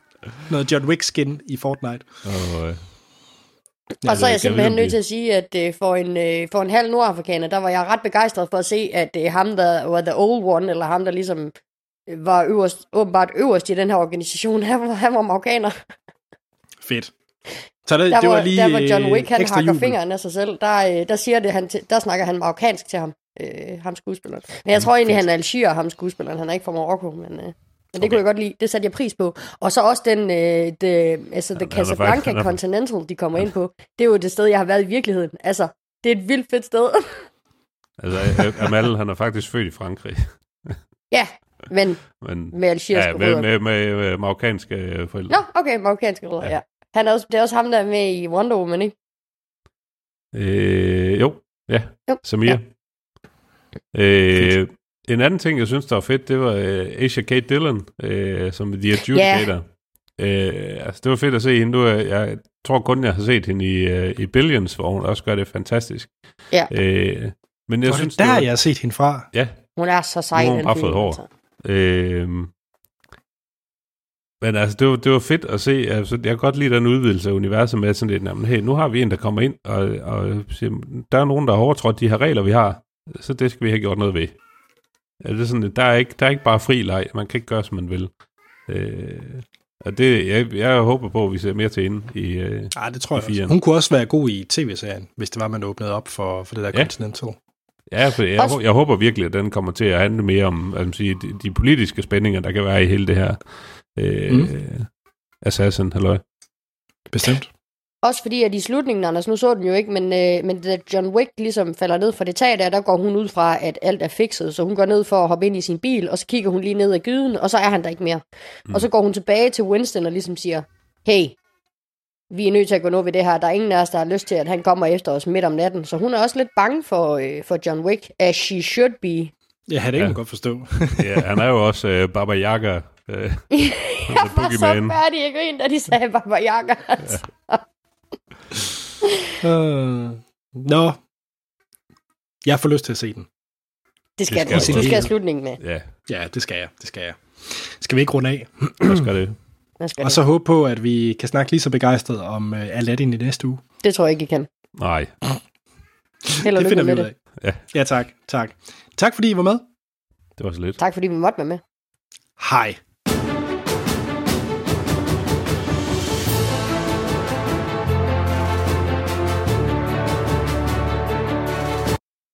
Speaker 1: noget John Wick skin i Fortnite.
Speaker 3: Og, øh,
Speaker 2: Og så er jeg simpelthen nødt til at sige, at øh, for, en, øh, for en halv nordafrikaner, der var jeg ret begejstret for at se, at øh, ham, der var the old one, eller ham, der ligesom øh, var øverst, åbenbart øverst i den her organisation, han var, han var marokkaner.
Speaker 1: Fedt. Så det,
Speaker 2: Der,
Speaker 1: det
Speaker 2: var,
Speaker 1: var lige
Speaker 2: der hvor John Wick, han hakker
Speaker 1: jubel.
Speaker 2: fingeren af sig selv, der, øh, der, siger det, han der snakker han marokkansk til ham, øh, ham skuespilleren. Men jeg tror egentlig, han er algier, ham skuespilleren. Han er ikke fra Marokko, men... Øh, men det okay. kunne jeg godt lide. Det satte jeg pris på. Og så også den, øh, det, altså
Speaker 3: han er
Speaker 2: Casablanca
Speaker 3: faktisk-
Speaker 2: Continental, de kommer ind på. Det er jo det sted, jeg har været i virkeligheden. Altså, det er et vildt fedt sted.
Speaker 3: altså, øh, Amal, han er faktisk født i Frankrig.
Speaker 2: ja, men
Speaker 3: Men,
Speaker 2: med algeriske
Speaker 3: ja, med,
Speaker 2: rødder.
Speaker 3: med, med, med marokkanske øh, forældre.
Speaker 2: Nå, okay, marokkanske rødder,
Speaker 3: Ja.
Speaker 2: ja. ja. Han er også, det er også ham, der er med i Wonder Woman, ikke?
Speaker 3: Øh, jo, ja,
Speaker 2: Jo,
Speaker 3: Samir.
Speaker 2: ja.
Speaker 3: Øh, en anden ting, jeg synes, der var fedt, det var øh, Asia Kate Dillon, øh, som The Adjudicator. Øh, altså, det var fedt at se hende. Nu, er- jeg tror kun, jeg har set hende i, øh, i Billions, hvor hun også gør det fantastisk.
Speaker 2: Ja.
Speaker 3: Øh, men jeg
Speaker 1: er
Speaker 3: synes,
Speaker 1: det der,
Speaker 3: det var,
Speaker 1: jeg har set hende fra.
Speaker 3: Ja,
Speaker 2: Hun er så sej,
Speaker 3: Nu har hun
Speaker 2: den
Speaker 3: bare fået hår.
Speaker 2: altså.
Speaker 3: Øh, men altså, det var, det var fedt at se. Altså, jeg kan godt lide den udvidelse af universet med sådan lidt, jamen, hey, nu har vi en, der kommer ind, og, og siger, der er nogen, der har overtrådt de her regler, vi har, så det skal vi have gjort noget ved. Ja, det er sådan, der, er ikke, der er ikke bare fri leg. Man kan ikke gøre, som man vil. Øh, og det, jeg, jeg håber på, at vi ser mere til inde i... Øh,
Speaker 1: Ah, det tror
Speaker 3: I
Speaker 1: jeg også. Hun kunne også være god i tv-serien, hvis det var, man åbnede op for, for det der
Speaker 3: Ja.
Speaker 1: Continental.
Speaker 3: ja, for jeg,
Speaker 2: Også-
Speaker 3: jeg håber virkelig, at den kommer til at handle mere om man sige, de, de politiske spændinger, der kan være i hele det her øh,
Speaker 1: Mm.
Speaker 3: mm. Assassin, halløj.
Speaker 1: Bestemt.
Speaker 2: Også fordi, at i slutningen, Anders, nu så den jo ikke, men, øh, men da John Wick ligesom falder ned fra det tag der, der går hun ud fra, at alt er fikset. Så hun går ned for at hoppe ind i sin bil, og så kigger hun lige ned ad gyden, og så er han der ikke mere. Mm. Og så går hun tilbage til Winston og ligesom siger, hey, vi er nødt til at gå noget ved det her. Der er ingen af os, der har lyst til, at han kommer efter os midt om natten. Så hun er også lidt bange for, øh, for John Wick, as she should be.
Speaker 1: Ja, det kan
Speaker 3: Ja.
Speaker 1: man godt forstå.
Speaker 3: Ja, han er jo også øh, Baba Yaga. Øh,
Speaker 2: Jeg var så færdig i grin, da de sagde Baba Yaga. Altså.
Speaker 1: Uh, nå. Jeg får lyst til at se den.
Speaker 2: Det skal,
Speaker 3: Det skal
Speaker 2: du.
Speaker 3: du.
Speaker 2: Du skal have slutningen med.
Speaker 3: ja,
Speaker 1: Ja, det skal jeg. Det skal jeg. Skal vi ikke runde af?
Speaker 3: hvad skal det?
Speaker 2: Skal
Speaker 1: Og så håbe på, at vi kan snakke lige så begejstret om uh, Aladdin i næste uge.
Speaker 2: det. tror jeg ikke, I kan.
Speaker 3: Nej,
Speaker 2: Held og
Speaker 1: det
Speaker 2: lykke
Speaker 1: finder vi
Speaker 2: med
Speaker 1: ud af.
Speaker 3: Ja.
Speaker 1: ja, tak. Tak. Tak fordi I var med.
Speaker 3: det var så lidt.
Speaker 2: Tak fordi vi måtte være med.
Speaker 1: Hej.